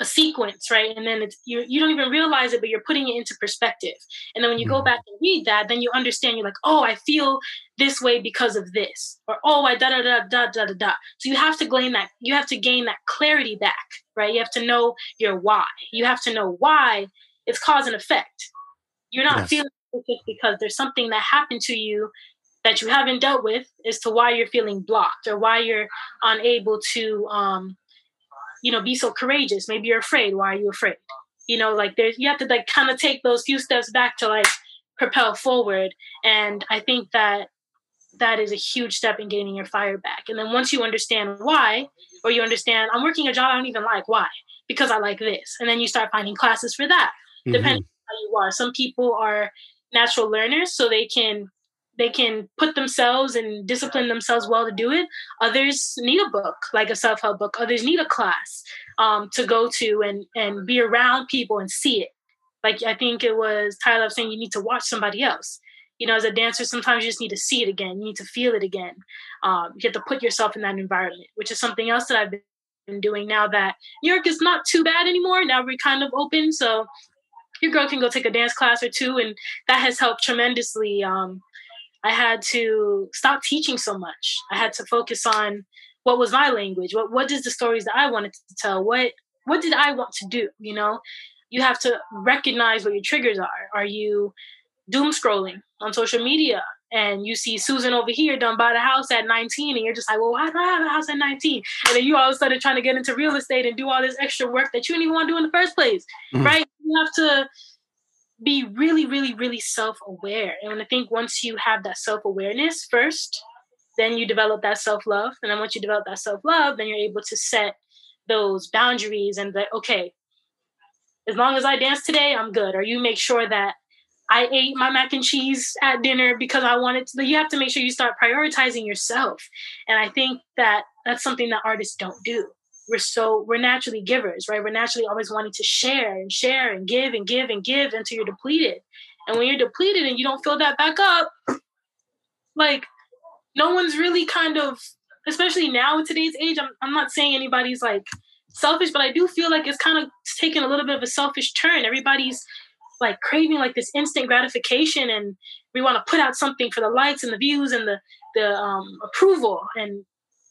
Speaker 6: a sequence, right? And then it's you you don't even realize it, but you're putting it into perspective. And then when you go mm-hmm. back and read that, then you understand. You're like, oh, I feel this way because of this, or oh, I da da da da da da da. So you have to gain that. You have to gain that clarity back, right? You have to know your why. You have to know why it's cause and effect. You're not yes. feeling just because there's something that happened to you that you haven't dealt with as to why you're feeling blocked or why you're unable to um, you know, be so courageous. Maybe you're afraid. Why are you afraid? You know, like there's you have to like kind of take those few steps back to like propel forward. And I think that that is a huge step in gaining your fire back. And then once you understand why, or you understand I'm working a job I don't even like, why? Because I like this. And then you start finding classes for that, mm-hmm. depending on how you are. Some people are natural learners, so they can they can put themselves and discipline themselves well to do it. Others need a book, like a self help book. Others need a class um, to go to and and be around people and see it. Like I think it was Tyler saying, you need to watch somebody else. You know, as a dancer, sometimes you just need to see it again. You need to feel it again. Um, you have to put yourself in that environment, which is something else that I've been doing now that New York is not too bad anymore. Now we're kind of open, so your girl can go take a dance class or two, and that has helped tremendously. Um, I had to stop teaching so much. I had to focus on what was my language. What what is the stories that I wanted to tell? What what did I want to do? You know, you have to recognize what your triggers are. Are you doom scrolling on social media and you see Susan over here done bought a house at 19 and you're just like, well, why do I have a house at 19? And then you all of a sudden trying to get into real estate and do all this extra work that you didn't even want to do in the first place, mm-hmm. right? You have to be really, really, really self aware. And I think once you have that self awareness first, then you develop that self love. And then once you develop that self love, then you're able to set those boundaries and that, okay, as long as I dance today, I'm good. Or you make sure that I ate my mac and cheese at dinner because I wanted to. You have to make sure you start prioritizing yourself. And I think that that's something that artists don't do we're so we're naturally givers, right? We're naturally always wanting to share and share and give and give and give until you're depleted. And when you're depleted and you don't fill that back up, like no one's really kind of, especially now in today's age, I'm, I'm not saying anybody's like selfish, but I do feel like it's kind of taking a little bit of a selfish turn. Everybody's like craving like this instant gratification and we want to put out something for the likes and the views and the the um, approval and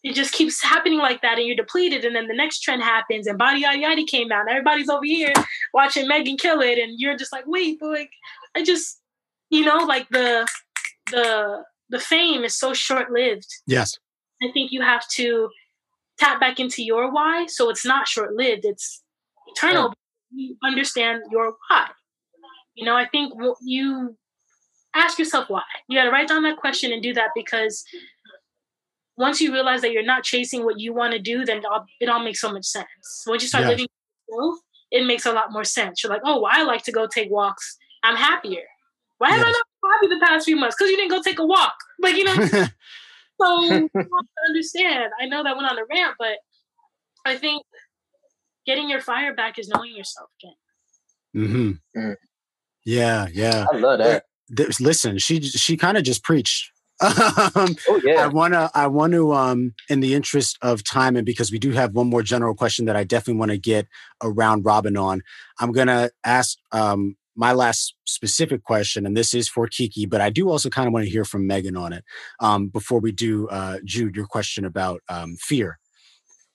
Speaker 6: it just keeps happening like that and you're depleted. And then the next trend happens and body yada yada came out. And everybody's over here watching megan kill it. And you're just like wait but like i just you know like the the the fame is so short lived
Speaker 1: yes.
Speaker 6: I think you have to tap back into your why. So it's not short lived it's eternal. You understand your why. You know i think you ask yourself why. You got to write down that question and do that because once you realize that you're not chasing what you want to do, then it all makes so much sense. Once you start yeah. living yourself, it makes a lot more sense. You're like, oh, well, I like to go take walks. I'm happier. Why have yes. I not been happy the past few months? Because you didn't go take a walk. Like, you know, so you understand. I know that went on a rant, but I think getting your fire back is knowing yourself again.
Speaker 1: Mm-hmm. Mm. Yeah, yeah.
Speaker 4: I love that.
Speaker 1: Listen, she she kind of just preached um, oh yeah. I wanna I want to um in the interest of time and because we do have one more general question that I definitely want to get around Robin on. I'm gonna ask um my last specific question, and this is for Kiki, but I do also kind of want to hear from Megan on it um, before we do, uh, Jude, your question about um, fear.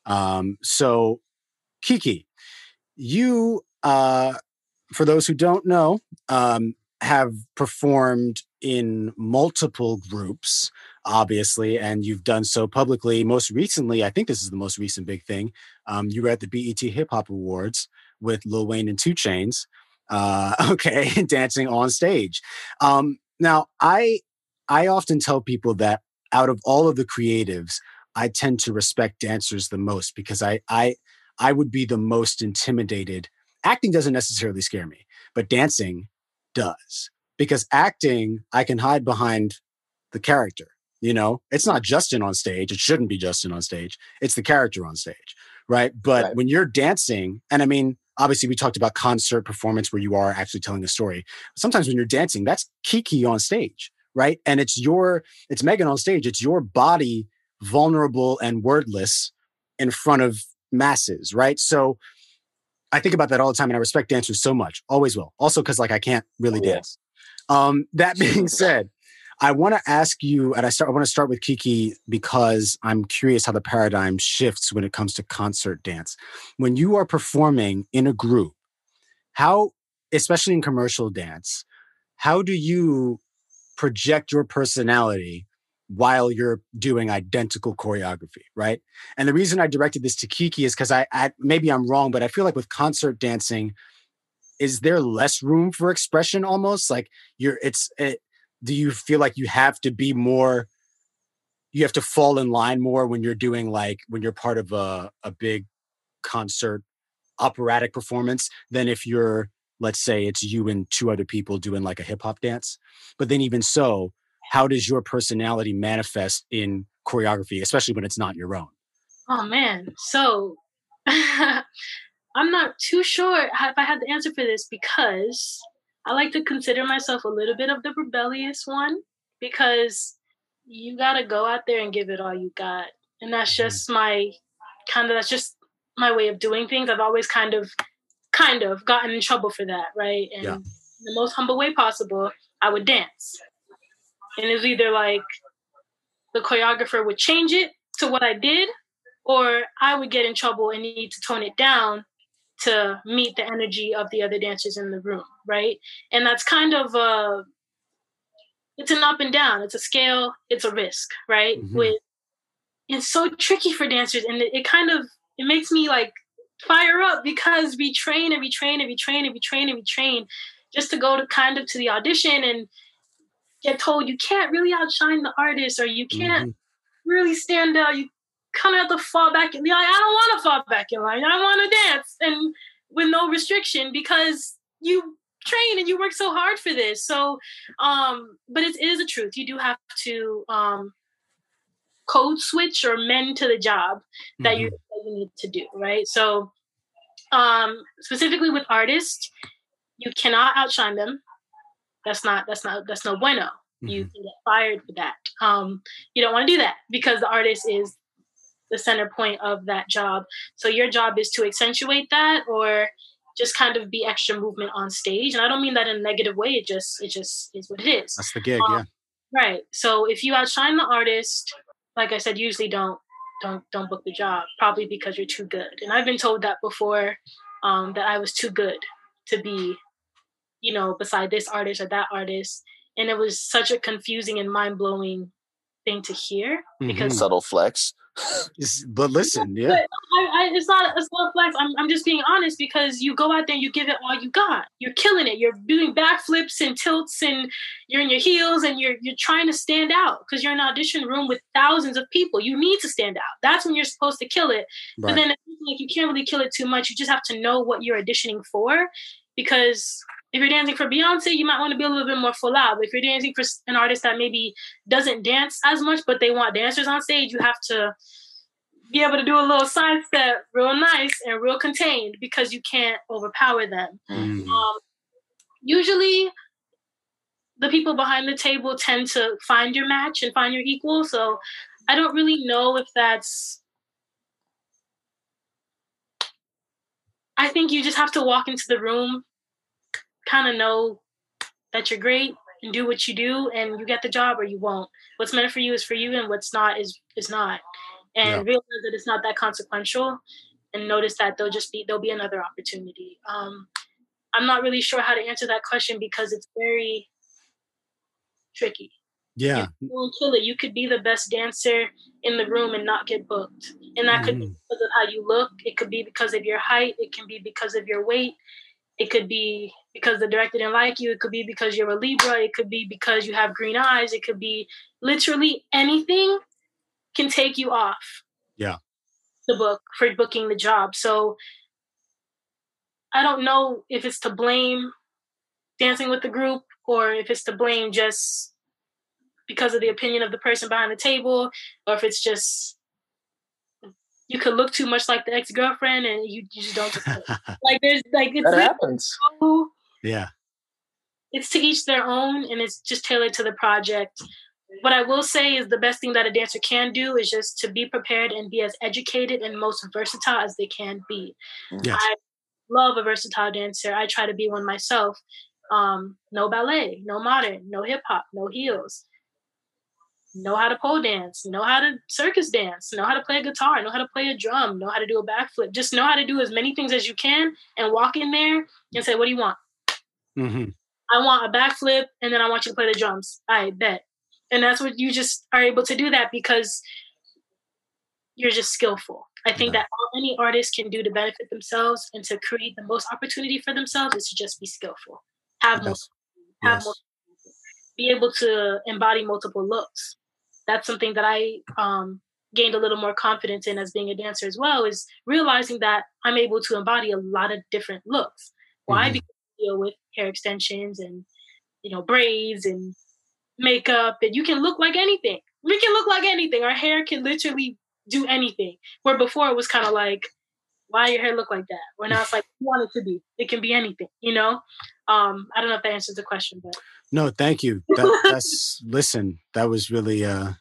Speaker 1: Um, so, Kiki, you, uh, for those who don't know, um, have performed in multiple groups, obviously, and you've done so publicly. Most recently, I think this is the most recent big thing. Um, you were at the BET Hip Hop Awards with Lil Wayne and 2 Chainz. Uh, okay, dancing on stage. Um, now, I I often tell people that out of all of the creatives, I tend to respect dancers the most because I I I would be the most intimidated. Acting doesn't necessarily scare me, but dancing does because acting i can hide behind the character you know? It's not justin on stage. It shouldn't be justin on stage. It's the character on stage right? But right. when you're dancing and i mean obviously we talked about concert performance where you are actually telling a story. Sometimes when you're dancing that's kiki on stage right? And it's your it's megan on stage. It's your body vulnerable and wordless in front of masses right? So i think about that all the time and i respect dancers so much. Always will. Also because like i can't really oh, dance um, that being said, I want to ask you, and I start. I want to start with Kiki because I'm curious how the paradigm shifts when it comes to concert dance. When you are performing in a group, how, especially in commercial dance, how do you project your personality while you're doing identical choreography, right? And the reason I directed this to Kiki is because I, I maybe I'm wrong, but I feel like with concert dancing, is there less room for expression almost? Like you're it's it, do you feel like you have to be more you have to fall in line more when you're doing like when you're part of a, a big concert operatic performance than if you're let's say it's you and two other people doing like a hip hop dance? But then even so how does your personality manifest in choreography especially when it's not your own?
Speaker 6: Oh man. So I'm not too sure if I had the answer for this because I like to consider myself a little bit of the rebellious one because you got to go out there and give it all you got. And that's mm-hmm. just my kind of, that's just my way of doing things. I've always kind of, kind of gotten in trouble for that, right? And yeah. the most humble way possible, I would dance. And it was either like the choreographer would change it to what I did, or I would get in trouble and need to tone it down to meet the energy of the other dancers in the room, right? And that's kind of a it's an up and down. It's a scale. It's a risk, right? Mm-hmm. With it's so tricky for dancers, and it, it kind of it makes me like fire up because we train and we train and we train and we train and we train just to go to kind of to the audition and get told you can't really outshine the artist or you can't mm-hmm. really stand out. You kind of have to fall back in line. I don't want to fall back in line. I want to dance and with no restriction because you train and you work so hard for this. So, um, but it, it is a truth. You do have to um, code switch or mend to the job that, mm-hmm. you, you need to do, right? So, um, specifically with artists, you cannot outshine them. That's not that's not that's no bueno. Mm-hmm. You can get fired for that. Um, you don't want to do that because the artist is the center point of that job. So your job is to accentuate that or just kind of be extra movement on stage. And I don't mean that in a negative way. It just it just is what it is.
Speaker 1: That's the gig, um, yeah.
Speaker 6: Right. So if you outshine the artist, like I said, usually don't don't don't book the job. Probably because you're too good. And I've been told that before, um, that I was too good to be, you know, beside this artist or that artist. And it was such a confusing and mind blowing thing to hear
Speaker 3: because mm-hmm. subtle flex
Speaker 1: but listen, yeah.
Speaker 6: But I, I, it's not it's not flex. I'm, I'm just being honest because you go out there and you give it all you got. You're killing it. You're doing backflips and tilts and you're in your heels and you're you're trying to stand out because you're in an audition room with thousands of people. You need to stand out. That's when you're supposed to kill it. Right. But then like you can't really kill it too much. You just have to know what you're auditioning for because if you're dancing for Beyonce, you might want to be a little bit more full out. But if you're dancing for an artist that maybe doesn't dance as much, but they want dancers on stage, you have to be able to do a little side step real nice and real contained because you can't overpower them. Mm. Um, usually, the people behind the table tend to find your match and find your equal. So I don't really know if that's. I think you just have to walk into the room kind of know that you're great and do what you do and you get the job or you won't. What's meant for you is for you and what's not is is not. And yeah. realize that it's not that consequential and notice that there'll just be there'll be another opportunity. Um, I'm not really sure how to answer that question because it's very tricky.
Speaker 1: Yeah.
Speaker 6: You won't kill it. You could be the best dancer in the room and not get booked. And that mm. could be mm. because of how you look. It could be because of your height. It can be because of your weight. It could be because the director didn't like you. It could be because you're a Libra. It could be because you have green eyes. It could be literally anything can take you off.
Speaker 1: Yeah.
Speaker 6: The book for booking the job. So I don't know if it's to blame dancing with the group or if it's to blame just because of the opinion of the person behind the table or if it's just you could look too much like the ex girlfriend and you, you just don't like there's like it's
Speaker 4: that happens.
Speaker 1: So, yeah.
Speaker 6: It's to each their own and it's just tailored to the project. What I will say is the best thing that a dancer can do is just to be prepared and be as educated and most versatile as they can be.
Speaker 1: Yes.
Speaker 6: I love a versatile dancer. I try to be one myself. Um, no ballet, no modern, no hip hop, no heels know how to pole dance, know how to circus dance, know how to play a guitar, know how to play a drum, know how to do a backflip. Just know how to do as many things as you can and walk in there and say, What do you want?
Speaker 1: Mm-hmm.
Speaker 6: I want a backflip and then I want you to play the drums. I bet. And that's what you just are able to do that because you're just skillful. I think that all any artist can do to benefit themselves and to create the most opportunity for themselves is to just be skillful. Have yes. more, have yes. more, be able to embody multiple looks that's something that I um, gained a little more confidence in as being a dancer as well is realizing that I'm able to embody a lot of different looks. Why? Mm-hmm. Because I deal with hair extensions and you know braids and makeup, and you can look like anything. We can look like anything. Our hair can literally do anything. Where before it was kind of like, why your hair look like that? Where now it's like, you want it to be. It can be anything. You know. Um, I don't know if that answers the question, but
Speaker 1: no, thank you. That, that's listen. That was really, uh,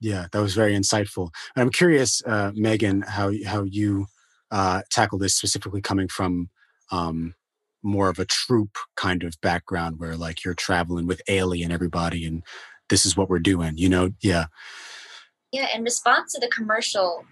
Speaker 1: yeah, that was very insightful. And I'm curious, uh, Megan, how how you uh, tackle this specifically coming from um, more of a troop kind of background, where like you're traveling with Ailey and everybody, and this is what we're doing. You know, yeah.
Speaker 5: Yeah, in response to the commercial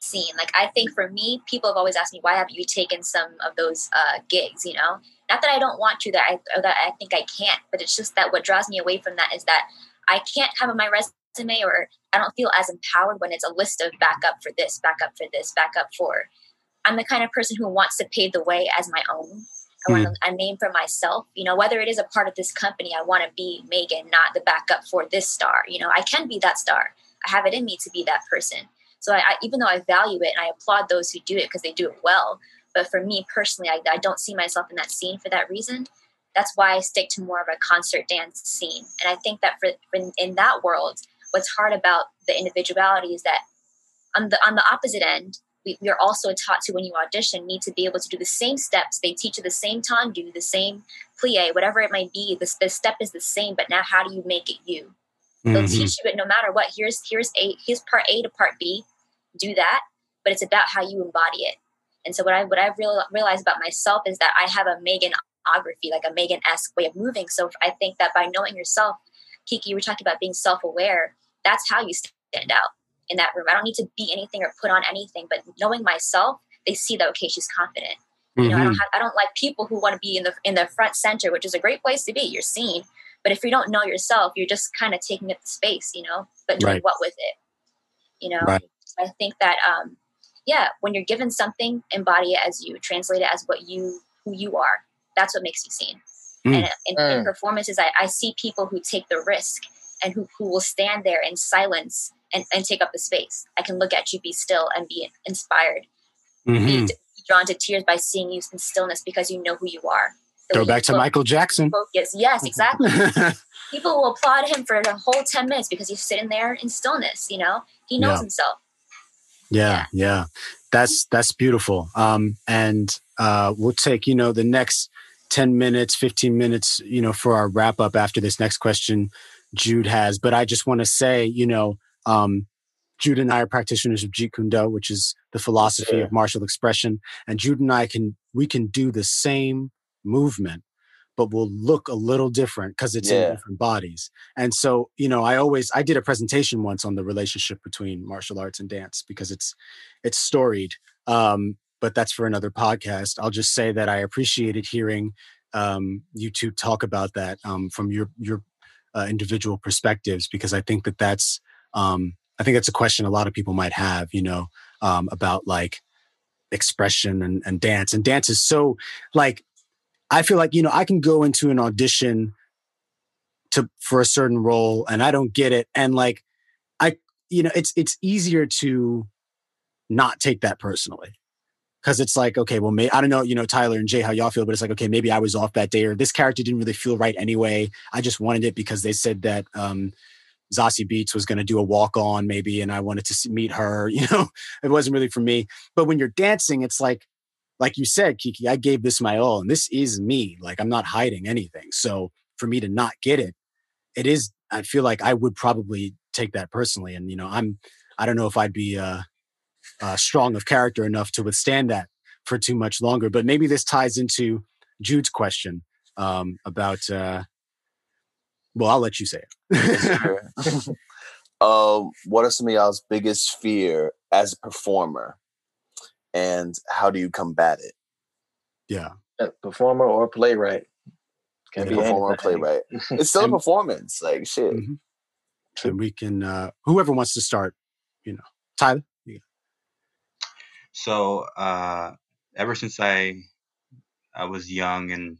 Speaker 5: scene, like I think for me, people have always asked me, why have you taken some of those uh, gigs? You know, not that I don't want to, that I or that I think I can't, but it's just that what draws me away from that is that I can't have on my resume or I don't feel as empowered when it's a list of backup for this, backup for this, backup for. I'm the kind of person who wants to pave the way as my own. I want a name for myself. You know, whether it is a part of this company, I want to be Megan, not the backup for this star. You know, I can be that star. I have it in me to be that person. So I, I even though I value it and I applaud those who do it because they do it well, but for me personally, I, I don't see myself in that scene for that reason. That's why I stick to more of a concert dance scene. And I think that for in, in that world, what's hard about the individuality is that on the on the opposite end, we, we are also taught to when you audition need to be able to do the same steps. They teach you the same tendu, the same plie, whatever it might be. The, the step is the same, but now how do you make it you? Mm-hmm. They'll teach you it no matter what. Here's here's a here's part A to part B. Do that, but it's about how you embody it. And so what I what I've real, realized about myself is that I have a Meganography, like a Megan esque way of moving. So I think that by knowing yourself, Kiki, you were talking about being self aware. That's how you stand out in that room. I don't need to be anything or put on anything, but knowing myself, they see that okay, she's confident. Mm-hmm. You know, I don't mm-hmm. have, I don't like people who want to be in the in the front center, which is a great place to be. You're seen, but if you don't know yourself, you're just kind of taking up the space, you know. But doing right. what with it? You know,
Speaker 1: Right.
Speaker 5: I think that um, yeah, when you're given something, embody it as you, translate it as what you who you are. That's what makes you seen.
Speaker 1: Mm.
Speaker 5: And in, in
Speaker 4: Mm.
Speaker 5: performances, I, I see people who take the risk and who, who will stand there in silence and, and take up the space. I can look at you, be still, and be inspired.
Speaker 1: Mhm.
Speaker 5: Be, be drawn to tears by seeing you in stillness because you know who you are. The
Speaker 1: Go back to Michael Jackson.
Speaker 5: Focus. Yes, exactly. People will applaud him for the whole 10 minutes because he's sitting there in stillness, you know? He knows
Speaker 1: Yeah.
Speaker 5: himself.
Speaker 1: Yeah, yeah. That's that's beautiful. Um, and uh, we'll take you know the next ten minutes, fifteen minutes, you know, for our wrap up after this next question Jude has. But I just want to say, you know, um, Jude and I are practitioners of Jeet Kune Do, which is the philosophy
Speaker 3: sir.
Speaker 1: of martial expression, and Jude and I can we can do the same movement, but will look a little different because it's
Speaker 3: Yeah.
Speaker 1: in different bodies. And so, you know, I always I did a presentation once on the relationship between martial arts and dance because it's it's storied. Um, but that's for another podcast. I'll just say that I appreciated hearing um, you two talk about that um, from your your uh, individual perspectives because I think that that's um, I think that's a question a lot of people might have. You know, um, about like expression and, and dance. And dance is so like I feel like you know I can go into an audition to for a certain role and I don't get it, and like I you know it's it's easier to not take that personally. Because it's like okay well may, i don't know you know tyler and jay how y'all feel but it's like okay maybe i was off that day or this character didn't really feel right anyway. I just wanted it because they said that um Beats was going to do a walk on maybe and I wanted to meet her you know? It wasn't really for me. But when you're dancing it's like like you said Kiki I gave this my all and this is me like I'm not hiding anything so for me to not get it it is I feel like I would probably take that personally and you know I'm I don't know if I'd be uh uh, strong of character enough to withstand that for too much longer. But maybe this ties into Jude's question um, about. Uh, well, I'll let you say it.
Speaker 3: um, what are some of y'all's biggest fear as a performer, and how do you combat it?
Speaker 1: yeah,
Speaker 4: A performer or playwright. Can
Speaker 1: Yeah.
Speaker 4: be
Speaker 3: Performer or playwright? It's still a performance. Like shit.
Speaker 1: Mhm. and we can. Uh, whoever wants to start, you know, Tyler. you
Speaker 8: So uh, ever since I I was young and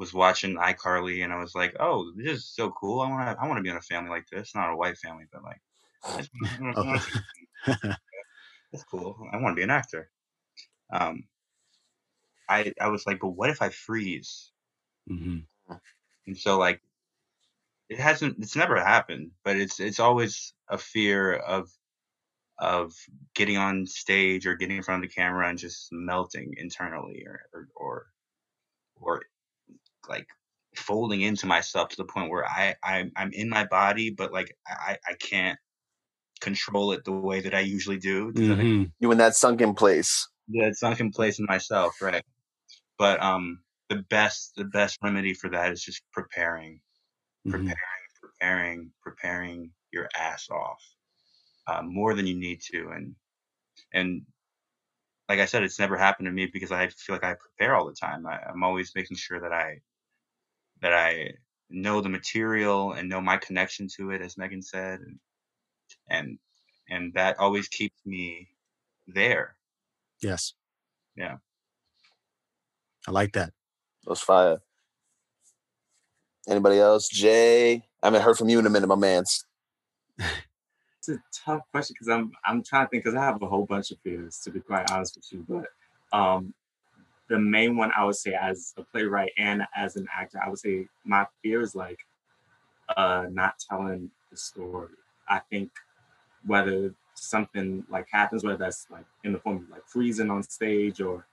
Speaker 8: was watching iCarly, and I was like, "Oh, this is so cool! I want to I want to be in a family like this. Not a white family, but like I just wanna- I wanna- I wanna- that's cool. I want to be an actor." Um, I I was like, "But what if I freeze?"
Speaker 1: Mhm.
Speaker 8: And so like it hasn't it's never happened, but it's it's always a fear of of getting on stage or getting in front of the camera and just melting internally or or or, or like folding into myself to the point where I, I I'm in my body but like I, I can't control it the way that I usually do. Does that make
Speaker 1: Mhm.
Speaker 3: You in that sunken place.
Speaker 8: yeah, it's sunken place in myself, right? But um, the best the best remedy for that is just preparing,
Speaker 1: Mhm.
Speaker 8: preparing, preparing, preparing your ass off, uh, more than you need to, and and like I said, it's never happened to me because I feel like I prepare all the time. I, I'm always making sure that I that I know the material and know my connection to it, as Megan said, and and and that always keeps me there.
Speaker 1: Yes.
Speaker 8: Yeah.
Speaker 1: I like that.
Speaker 3: Those fire. Anybody else? Jay, I haven't heard from you in a minute, my man's.
Speaker 7: It's a tough question because I'm I'm trying to think because I have a whole bunch of fears to be quite honest with you, but um, the main one I would say as a playwright and as an actor, I would say my fear is like uh, not telling the story. I think whether something like happens, whether that's like in the form of like freezing on stage or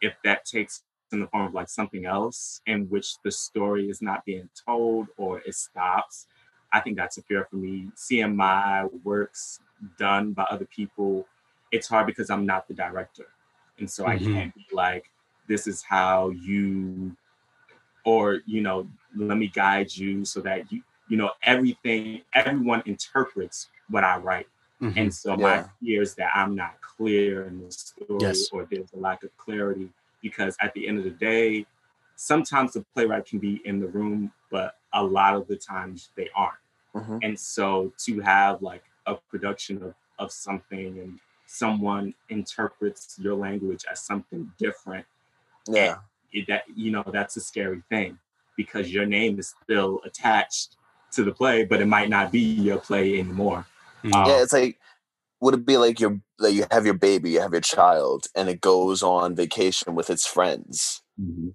Speaker 7: if that takes in the form of like something else in which the story is not being told or it stops. I think that's a fear for me. Seeing my works done by other people, it's hard because I'm not the director. And so I
Speaker 1: Mhm.
Speaker 7: can't be like, this is how you, or, you know, let me guide you so that you, you know, everything, everyone interprets what I write.
Speaker 1: Mhm.
Speaker 7: And so my
Speaker 3: Yeah.
Speaker 7: fear is that I'm not clear in the story
Speaker 1: Yes.
Speaker 7: or there's a lack of clarity because at the end of the day, sometimes the playwright can be in the room, but a lot of the times they aren't.
Speaker 3: Mhm.
Speaker 7: And so to have like a production of, of something and someone interprets your language as something different.
Speaker 3: Yeah.
Speaker 7: It, that you know that's a scary thing because your name is still attached to the play, but it might not be your play anymore.
Speaker 3: Mm-hmm. Um, yeah, it's like would it be like your like you have your baby, you have your child, and it goes on vacation with its friends. Mm-hmm.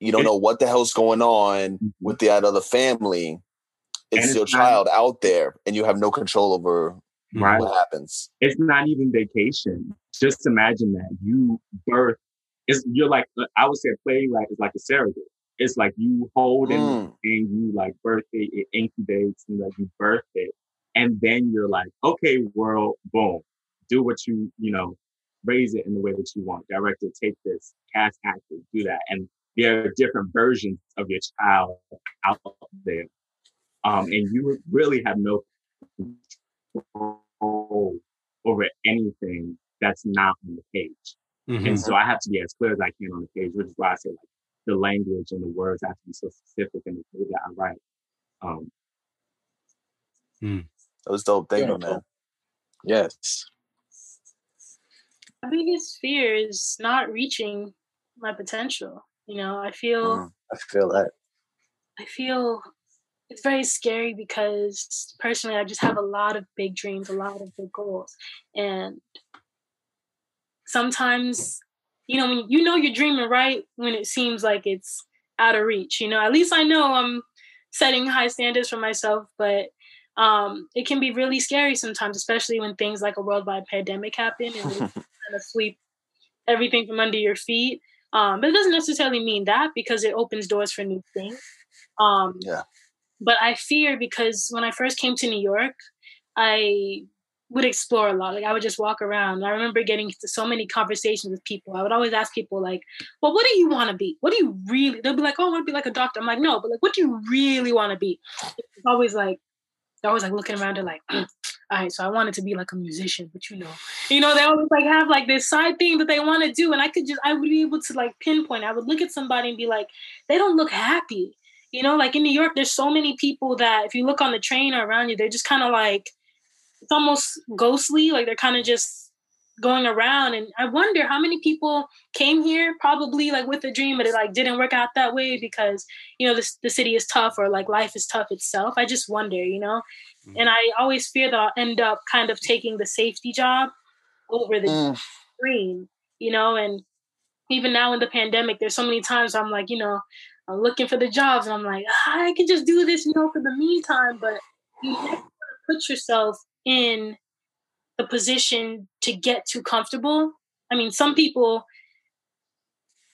Speaker 3: You don't know what the hell's going on mm-hmm. with the other family. It's, it's your child not, out there, and you have no control over right. what happens.
Speaker 7: It's not even vacation. Just imagine that you birth. It's you're like I would say a playwright is like a surrogate. It's like you hold mm. and you like birth it, it incubates and like you birth it, and then you're like, okay, world, boom, do what you you know, raise it in the way that you want. Director, take this, cast actor, do that, and there are different versions of your child out there, um, and you really have no control over anything that's not on the page. Mm-hmm. And so I have to be as clear as I can on the page, which is why I say like the language and the words have to be so specific in the way that I write. Um,
Speaker 3: mm. That was dope. Thank you, man.
Speaker 4: Yes.
Speaker 6: My biggest fear is not reaching my potential. You know, I feel. Mm,
Speaker 3: I feel that.
Speaker 6: I feel it's very scary because personally, I just have a lot of big dreams, a lot of big goals, and sometimes, you know, when you know you're dreaming right when it seems like it's out of reach. You know, at least I know I'm setting high standards for myself, but um, it can be really scary sometimes, especially when things like a worldwide pandemic happen and kind of sweep everything from under your feet. Um, but it doesn't necessarily mean that because it opens doors for new things. Um,
Speaker 3: yeah.
Speaker 6: But I fear because when I first came to New York, I would explore a lot. Like I would just walk around. I remember getting to so many conversations with people. I would always ask people like, "Well, what do you want to be? What do you really?" They'll be like, "Oh, I want to be like a doctor." I'm like, "No, but like, what do you really want to be?" It's always like they're always like looking around. They're like, mm, "All right, so I wanted to be like a musician, but you know, you know, they always like have like this side thing that they want to do, and I could just I would be able to like pinpoint. I would look at somebody and be like, they don't look happy. You know, like in New York, there's so many people that if you look on the train or around you, they're just kind of like it's almost ghostly. Like they're kind of just going around and i wonder how many people came here probably like with a dream but it like didn't work out that way because you know this, the city is tough or like life is tough itself i just wonder you know mm. and i always fear that i'll end up kind of taking the safety job over the mm. dream you know and even now in the pandemic there's so many times i'm like you know i'm looking for the jobs and i'm like ah, i can just do this you know for the meantime but you have to put yourself in the position to get too comfortable. I mean, some people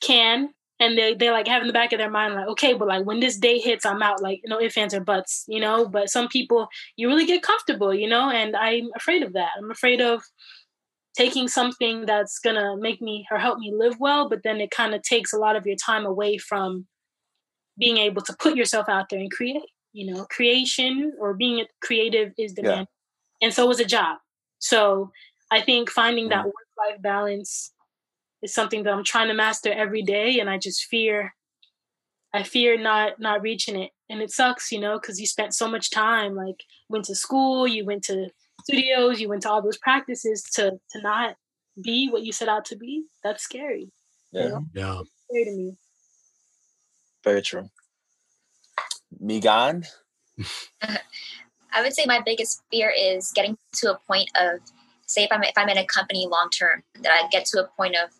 Speaker 6: can and they they like have in the back of their mind like okay but like when this day hits i'm out. Like you know if ands or buts you know? But some people you really get comfortable you know? And i'm afraid of that. I'm afraid of taking something that's gonna make me or help me live well but then it kind of takes a lot of your time away from being able to put yourself out there and create you know? Creation or being creative is demand yeah. And so was a job so I think finding that mm. work life balance is something that I'm trying to master every day, and I just fear, I fear not not reaching it, and it sucks, you know, because you spent so much time, like went to school, you went to studios, you went to all those practices to to not be what you set out to be. That's scary.
Speaker 3: Yeah, you know?
Speaker 1: yeah,
Speaker 6: scary to me.
Speaker 3: Very true. Megan.
Speaker 5: I would say my biggest fear is getting to a point of, say, if I'm if I'm in a company long term, that I get to a point of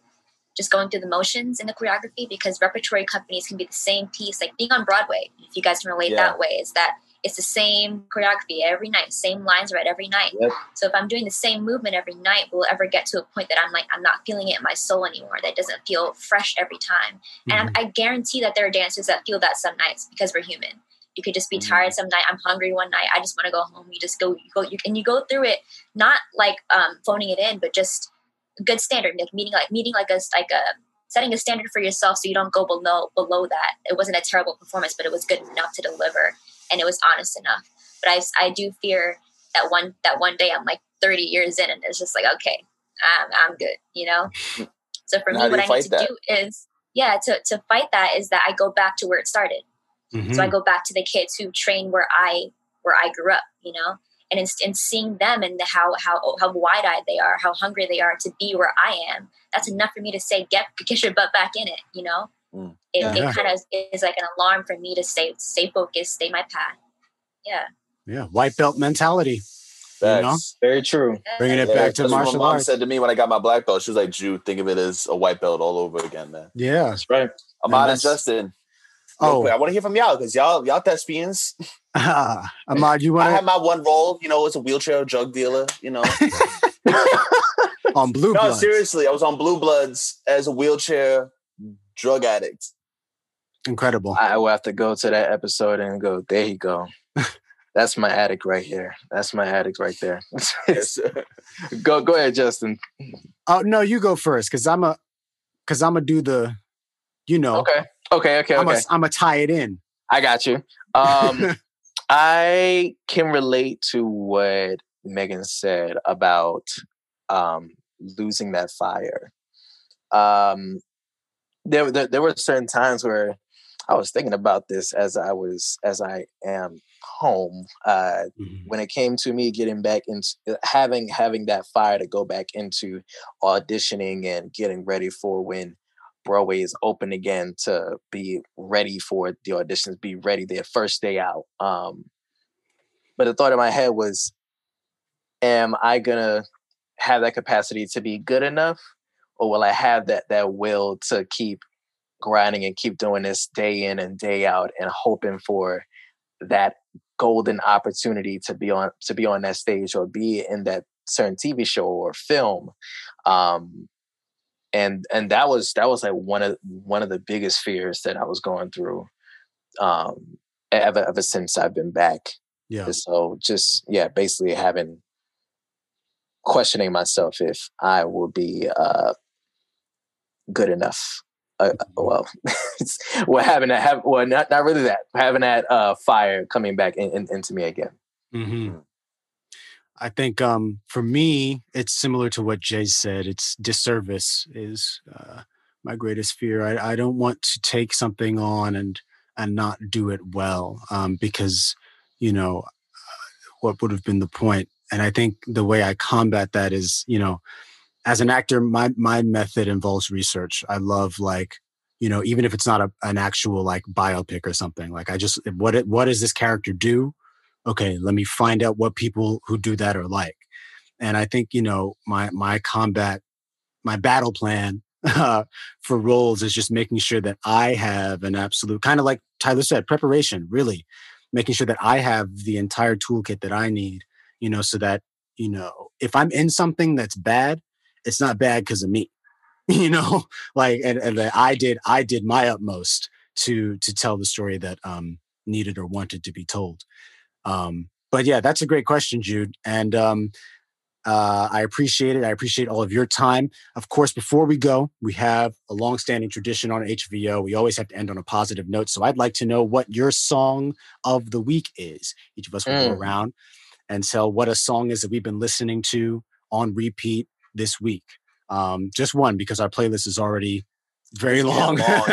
Speaker 5: just going through the motions in the choreography because repertory companies can be the same piece, like being on Broadway. If you guys can relate yeah. that way, is that it's the same choreography every night, same lines read every night. Yep. So if I'm doing the same movement every night, will ever get to a point that I'm like I'm not feeling it in my soul anymore? That doesn't feel fresh every time. Mm-hmm. And I guarantee that there are dancers that feel that some nights because we're human. You could just be mm-hmm. tired some night. I'm hungry one night. I just want to go home. You just go, you go, you and you go through it, not like um, phoning it in, but just good standard, like meeting like meeting like a like a setting a standard for yourself so you don't go below below that. It wasn't a terrible performance, but it was good enough to deliver, and it was honest enough. But I I do fear that one that one day I'm like 30 years in, and it's just like okay, I'm I'm good, you know. So for me, what I need to that? do is yeah to to fight that is that I go back to where it started. Mm-hmm. So I go back to the kids who train where I where I grew up, you know, and in, in seeing them and the, how how how wide eyed they are, how hungry they are to be where I am. That's enough for me to say, get get your butt back in it. You know, mm. it, yeah. it kind of is like an alarm for me to stay stay focused, stay my path. Yeah.
Speaker 1: Yeah, white belt mentality.
Speaker 4: You know? Very true.
Speaker 1: Bringing it yeah, back to martial
Speaker 3: my mom arts. said to me when I got my black belt, she was like, "Jude, think of it as a white belt all over again, man."
Speaker 1: Yeah,
Speaker 4: that's right.
Speaker 3: I'm and Justin. Oh, I want to hear from y'all because y'all y'all thespians.
Speaker 1: Uh, Ahmad, you want?
Speaker 3: I have my one role, you know, as a wheelchair drug dealer. You know,
Speaker 1: on Blue. Bloods? No, Bloods.
Speaker 3: seriously, I was on Blue Bloods as a wheelchair drug addict.
Speaker 1: Incredible.
Speaker 4: I will have to go to that episode and go. There you go. That's my addict right here. That's my addict right there. go go ahead, Justin.
Speaker 1: Oh no, you go first because I'm a because I'm gonna do the, you know.
Speaker 4: Okay. Okay. Okay.
Speaker 1: I'm
Speaker 4: okay.
Speaker 1: I'm gonna tie it in.
Speaker 4: I got you. Um, I can relate to what Megan said about um, losing that fire. Um, there, there, there were certain times where I was thinking about this as I was as I am home uh, mm-hmm. when it came to me getting back into having having that fire to go back into auditioning and getting ready for when Broadway is open again to be ready for the auditions, be ready their first day out. Um, but the thought in my head was, am I gonna have that capacity to be good enough, or will I have that that will to keep grinding and keep doing this day in and day out and hoping for that golden opportunity to be on to be on that stage or be in that certain TV show or film. Um, and and that was that was like one of one of the biggest fears that I was going through um, ever ever since I've been back.
Speaker 1: Yeah.
Speaker 4: So just yeah, basically having questioning myself if I will be uh, good enough uh, well, well, having that have well, not not really that having that uh, fire coming back in, in, into me again.
Speaker 1: Mm-hmm. I think um, for me, it's similar to what Jay said. It's disservice is uh, my greatest fear. I, I, don't want to take something on and and not do it well um, because you know what would have been the point. And I think the way I combat that is, you know, as an actor, my my method involves research. I love like you know even if it's not a, an actual like biopic or something. Like I just what what does this character do? Okay, let me find out what people who do that are like. And I think you know my my combat my battle plan uh, for roles is just making sure that I have an absolute kind of like Tyler said preparation. Really making sure that I have the entire toolkit that I need. You know, so that you know if I'm in something that's bad it's not bad because of me you know like and, and i did i did my utmost to to tell the story that um needed or wanted to be told um but yeah that's a great question jude and um uh, I appreciate it. I appreciate all of your time. Of course, before we go, we have a long-standing tradition on HVO. We always have to end on a positive note. So I'd like to know what your song of the week is. Each of us will mm. go around and tell what a song is that we've been listening to on repeat this week. Um, just one because our playlist is already very long. long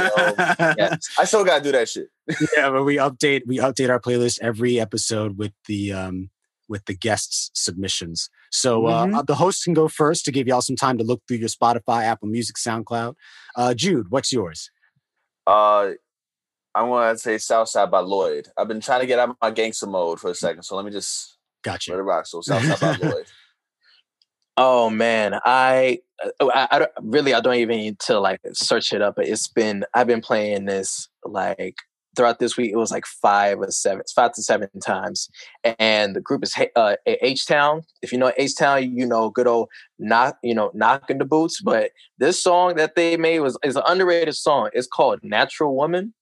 Speaker 3: yeah. I still gotta do that shit.
Speaker 1: yeah, but we update we update our playlist every episode with the um with the guests submissions. So uh, mm-hmm. the host can go first to give y'all some time to look through your Spotify, Apple Music, SoundCloud. Uh, Jude, what's yours?
Speaker 3: Uh, I'm gonna say Southside by Lloyd. I've been trying to get out of my gangster mode for a second, so let me just
Speaker 1: gotcha.
Speaker 3: Let it rock. So Southside by Lloyd.
Speaker 4: Oh man, I, uh, I, I really I don't even need to like search it up. But it's been I've been playing this like throughout this week. It was like five or seven, five to seven times. And the group is uh, H Town. If you know H Town, you know good old knock, you know knocking the boots. But this song that they made was is an underrated song. It's called Natural Woman.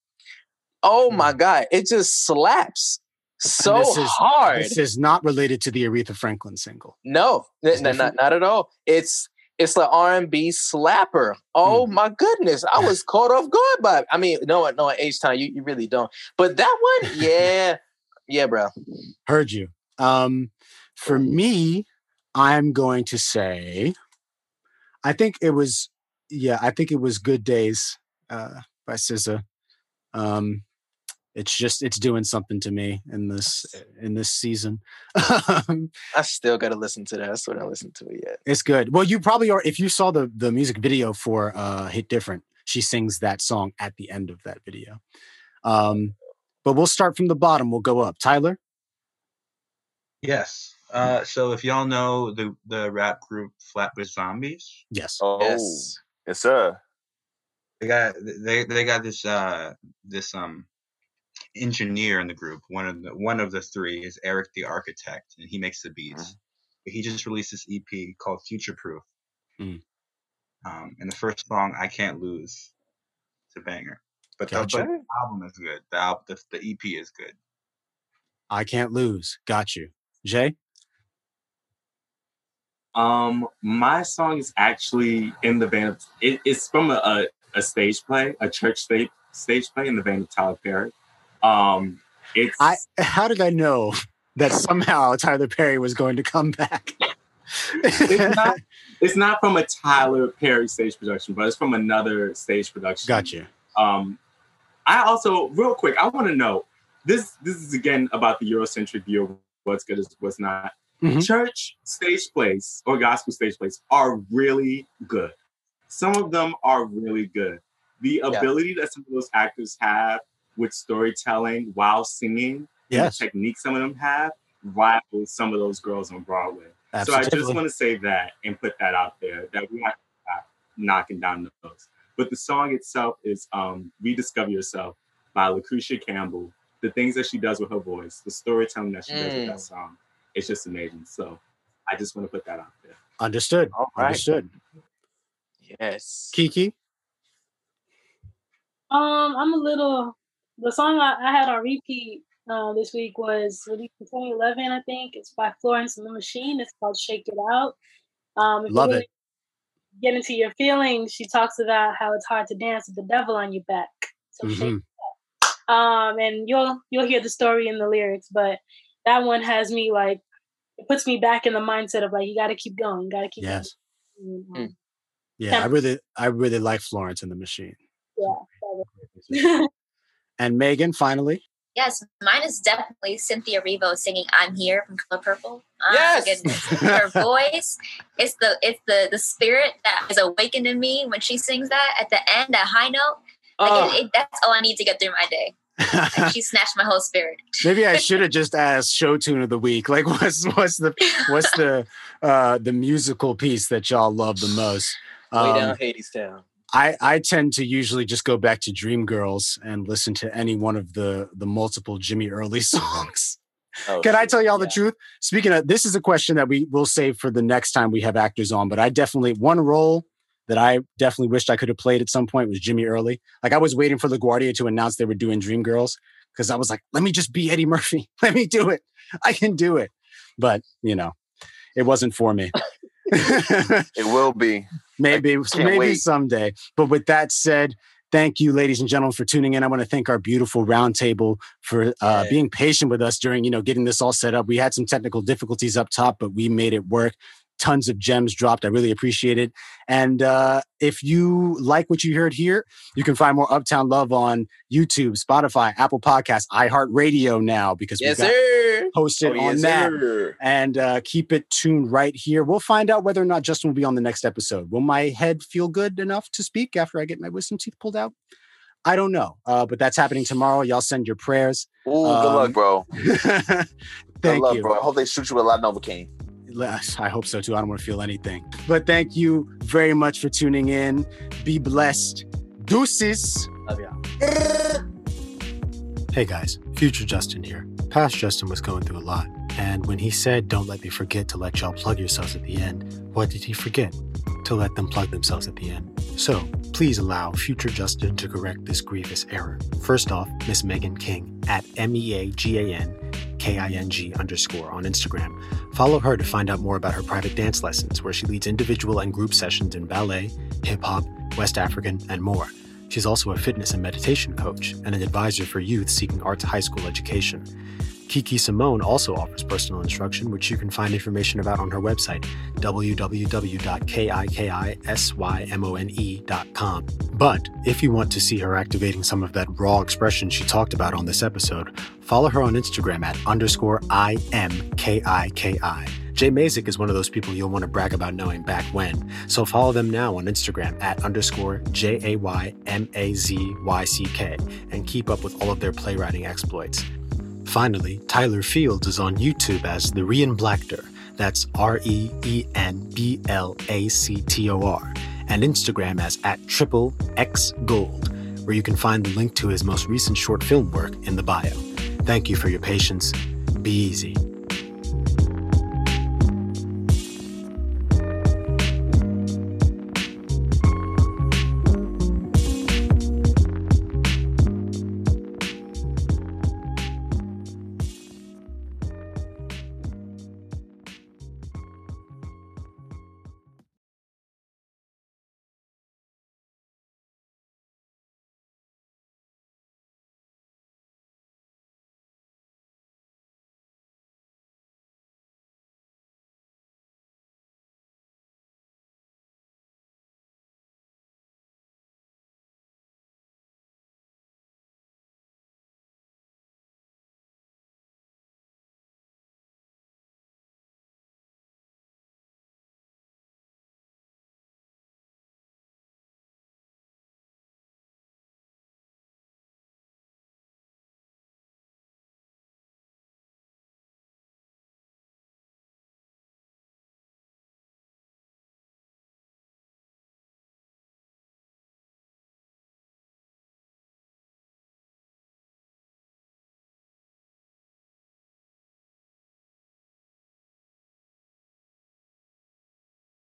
Speaker 4: Oh my mm. god, it just slaps so
Speaker 1: this
Speaker 4: is, hard.
Speaker 1: This is not related to the Aretha Franklin single.
Speaker 4: No, n- not, not at all. It's it's the R and B slapper. Oh mm. my goodness, I was caught off guard by. I mean, no, no, H Town you, you really don't. But that one, yeah, yeah, bro.
Speaker 1: Heard you. Um, for me, I'm going to say, I think it was, yeah, I think it was "Good Days" uh, by SZA. Um, it's just it's doing something to me in this in this season.
Speaker 4: I still got to listen to that. I still not listened to it yet.
Speaker 1: It's good. Well, you probably are. If you saw the the music video for uh, "Hit Different," she sings that song at the end of that video. Um, but we'll start from the bottom. We'll go up. Tyler.
Speaker 8: Yes. Uh, so if y'all know the the rap group Flatbush Zombies,
Speaker 1: yes,
Speaker 3: oh, yes, yes, sir.
Speaker 8: They got they they got this uh this um engineer in the group. One of the one of the three is Erick the Architect, and he makes the beats. Mm. He just released this EP called Future Proof. Mm. Um, and the first song, I Can't Lose, it's a banger. But, gotcha. the, but the album is good. The, album, the, the EP is good.
Speaker 1: I Can't Lose. Got you. Jay?
Speaker 7: Um, my song is actually in the vein of it, it's from a, a, a, stage play, a church stage stage play in the vein of Tyler Perry. Um, it's
Speaker 1: I how did I know that somehow Tyler Perry was going to come back?
Speaker 7: it's not it's not from a Tyler Perry stage production, but it's from another stage production.
Speaker 1: Gotcha.
Speaker 7: Um, I also real quick, I want to know this. This is again about the Eurocentric view of what's good is what's not. Mm-hmm. Church stage plays or gospel stage plays are really good. Some of them are really good. The yeah. ability that some of those actors have with storytelling while singing,
Speaker 1: yes.
Speaker 7: the technique some of them have, rivals some of those girls on Broadway. Absolutely. So I just want to say that and put that out there that we're not knocking down those. But the song itself is um, Rediscover Yourself by Lucretia Campbell. The things that she does with her voice, the storytelling that she mm. does with that mm. song, it's just amazing. So I just want to put that out there.
Speaker 1: Understood. Right. Understood.
Speaker 4: Yes.
Speaker 1: Kiki?
Speaker 6: Um, I'm a little the song I, I had on repeat uh, this week was released in 2011, I think. It's by Florence and the Machine. It's called Shake It Out.
Speaker 1: Um, Love it.
Speaker 6: Get into your feelings. She talks about how it's hard to dance with the devil on your back. So mm-hmm. Um, and you'll you'll hear the story in the lyrics, but that one has me like it puts me back in the mindset of like you got to keep going, you got to keep
Speaker 1: yes.
Speaker 6: going.
Speaker 1: Mm-hmm. Yeah, I really I really like Florence and the Machine.
Speaker 6: Yeah.
Speaker 1: And Meagan, finally.
Speaker 5: Yes, mine is definitely Cynthia Erivo singing "I'm Here" from Color Purple.
Speaker 4: Oh, yes, goodness.
Speaker 5: her voice, it's the it's the the spirit that is awakened in me when she sings that at the end, that high note. Like oh. it, it, that's all I need to get through my day. like she snatched my whole spirit.
Speaker 1: Maybe I should have just asked show tune of the week. Like, what's what's the what's the uh the musical piece that y'all love the most?
Speaker 4: Um, Way down Hadestown.
Speaker 1: I, I tend to usually just go back to Dreamgirls and listen to any one of the the multiple Jimmy Early songs. Oh, Can I tell y'all yeah. the truth? Speaking of, this is a question that we will save for the next time we have actors on. But I definitely one role that I definitely wished I could have played at some point was Jimmy Early. Like I was waiting for LaGuardia to announce they were doing Dreamgirls because I was like, let me just be Eddie Murphy. Let me do it. I can do it. But you know, it wasn't for me.
Speaker 3: it will be.
Speaker 1: Maybe, maybe wait. someday. But with that said, thank you, ladies and gentlemen, for tuning in. I want to thank our beautiful roundtable for uh, being patient with us during, you know, getting this all set up. We had some technical difficulties up top, but we made it work tons of gems dropped. I really appreciate it. And uh, if you like what you heard here, you can find more Uptown Love on YouTube, Spotify, Apple Podcasts, iHeartRadio now because
Speaker 4: yes,
Speaker 1: we got
Speaker 4: sir.
Speaker 1: Posted oh, on that. Sir. And uh, keep it tuned right here. We'll find out whether or not Justin will be on the next episode. Will my head feel good enough to speak after I get my wisdom teeth pulled out? I don't know, uh, but that's happening tomorrow. Y'all send your prayers.
Speaker 3: Ooh, um, good luck, bro.
Speaker 1: thank
Speaker 3: good luck,
Speaker 1: you.
Speaker 3: bro. I hope they shoot you with a lot of Novocaine.
Speaker 1: I hope so too. I don't want to feel anything. But thank you very much for tuning in. Be blessed. Deuces.
Speaker 4: Love ya.
Speaker 1: Hey guys, future Justin here. Past Justin was going through a lot. And when he said, Don't let me forget to let y'all plug yourselves at the end, what did he forget? To let them plug themselves at the end. So please allow future Justin to correct this grievous error. First off, Miss Meagan King at M E A G A N K I N G underscore on Instagram. Follow her to find out more about her private dance lessons, where she leads individual and group sessions in ballet, hip hop, West African, and more. She's also a fitness and meditation coach and an advisor for youth seeking arts high school education.
Speaker 9: Kiki Simone also offers personal instruction, which you can find information about on her website, www.kikisymone.com. But if you want to see her activating some of that raw expression she talked about on this episode, follow her on Instagram at underscore I-M-K-I-K-I. Jay Mazyck is one of those people you'll want to brag about knowing back when. So follow them now on Instagram at underscore J A Y M A Z Y C K and keep up with all of their playwriting exploits. Finally, Tyler Fields is on YouTube as the Reen Blactor. That's R E E N B L A C T O R. And Instagram as at triple X Gold, where you can find the link to his most recent short film work in the bio. Thank you for your patience. Be easy.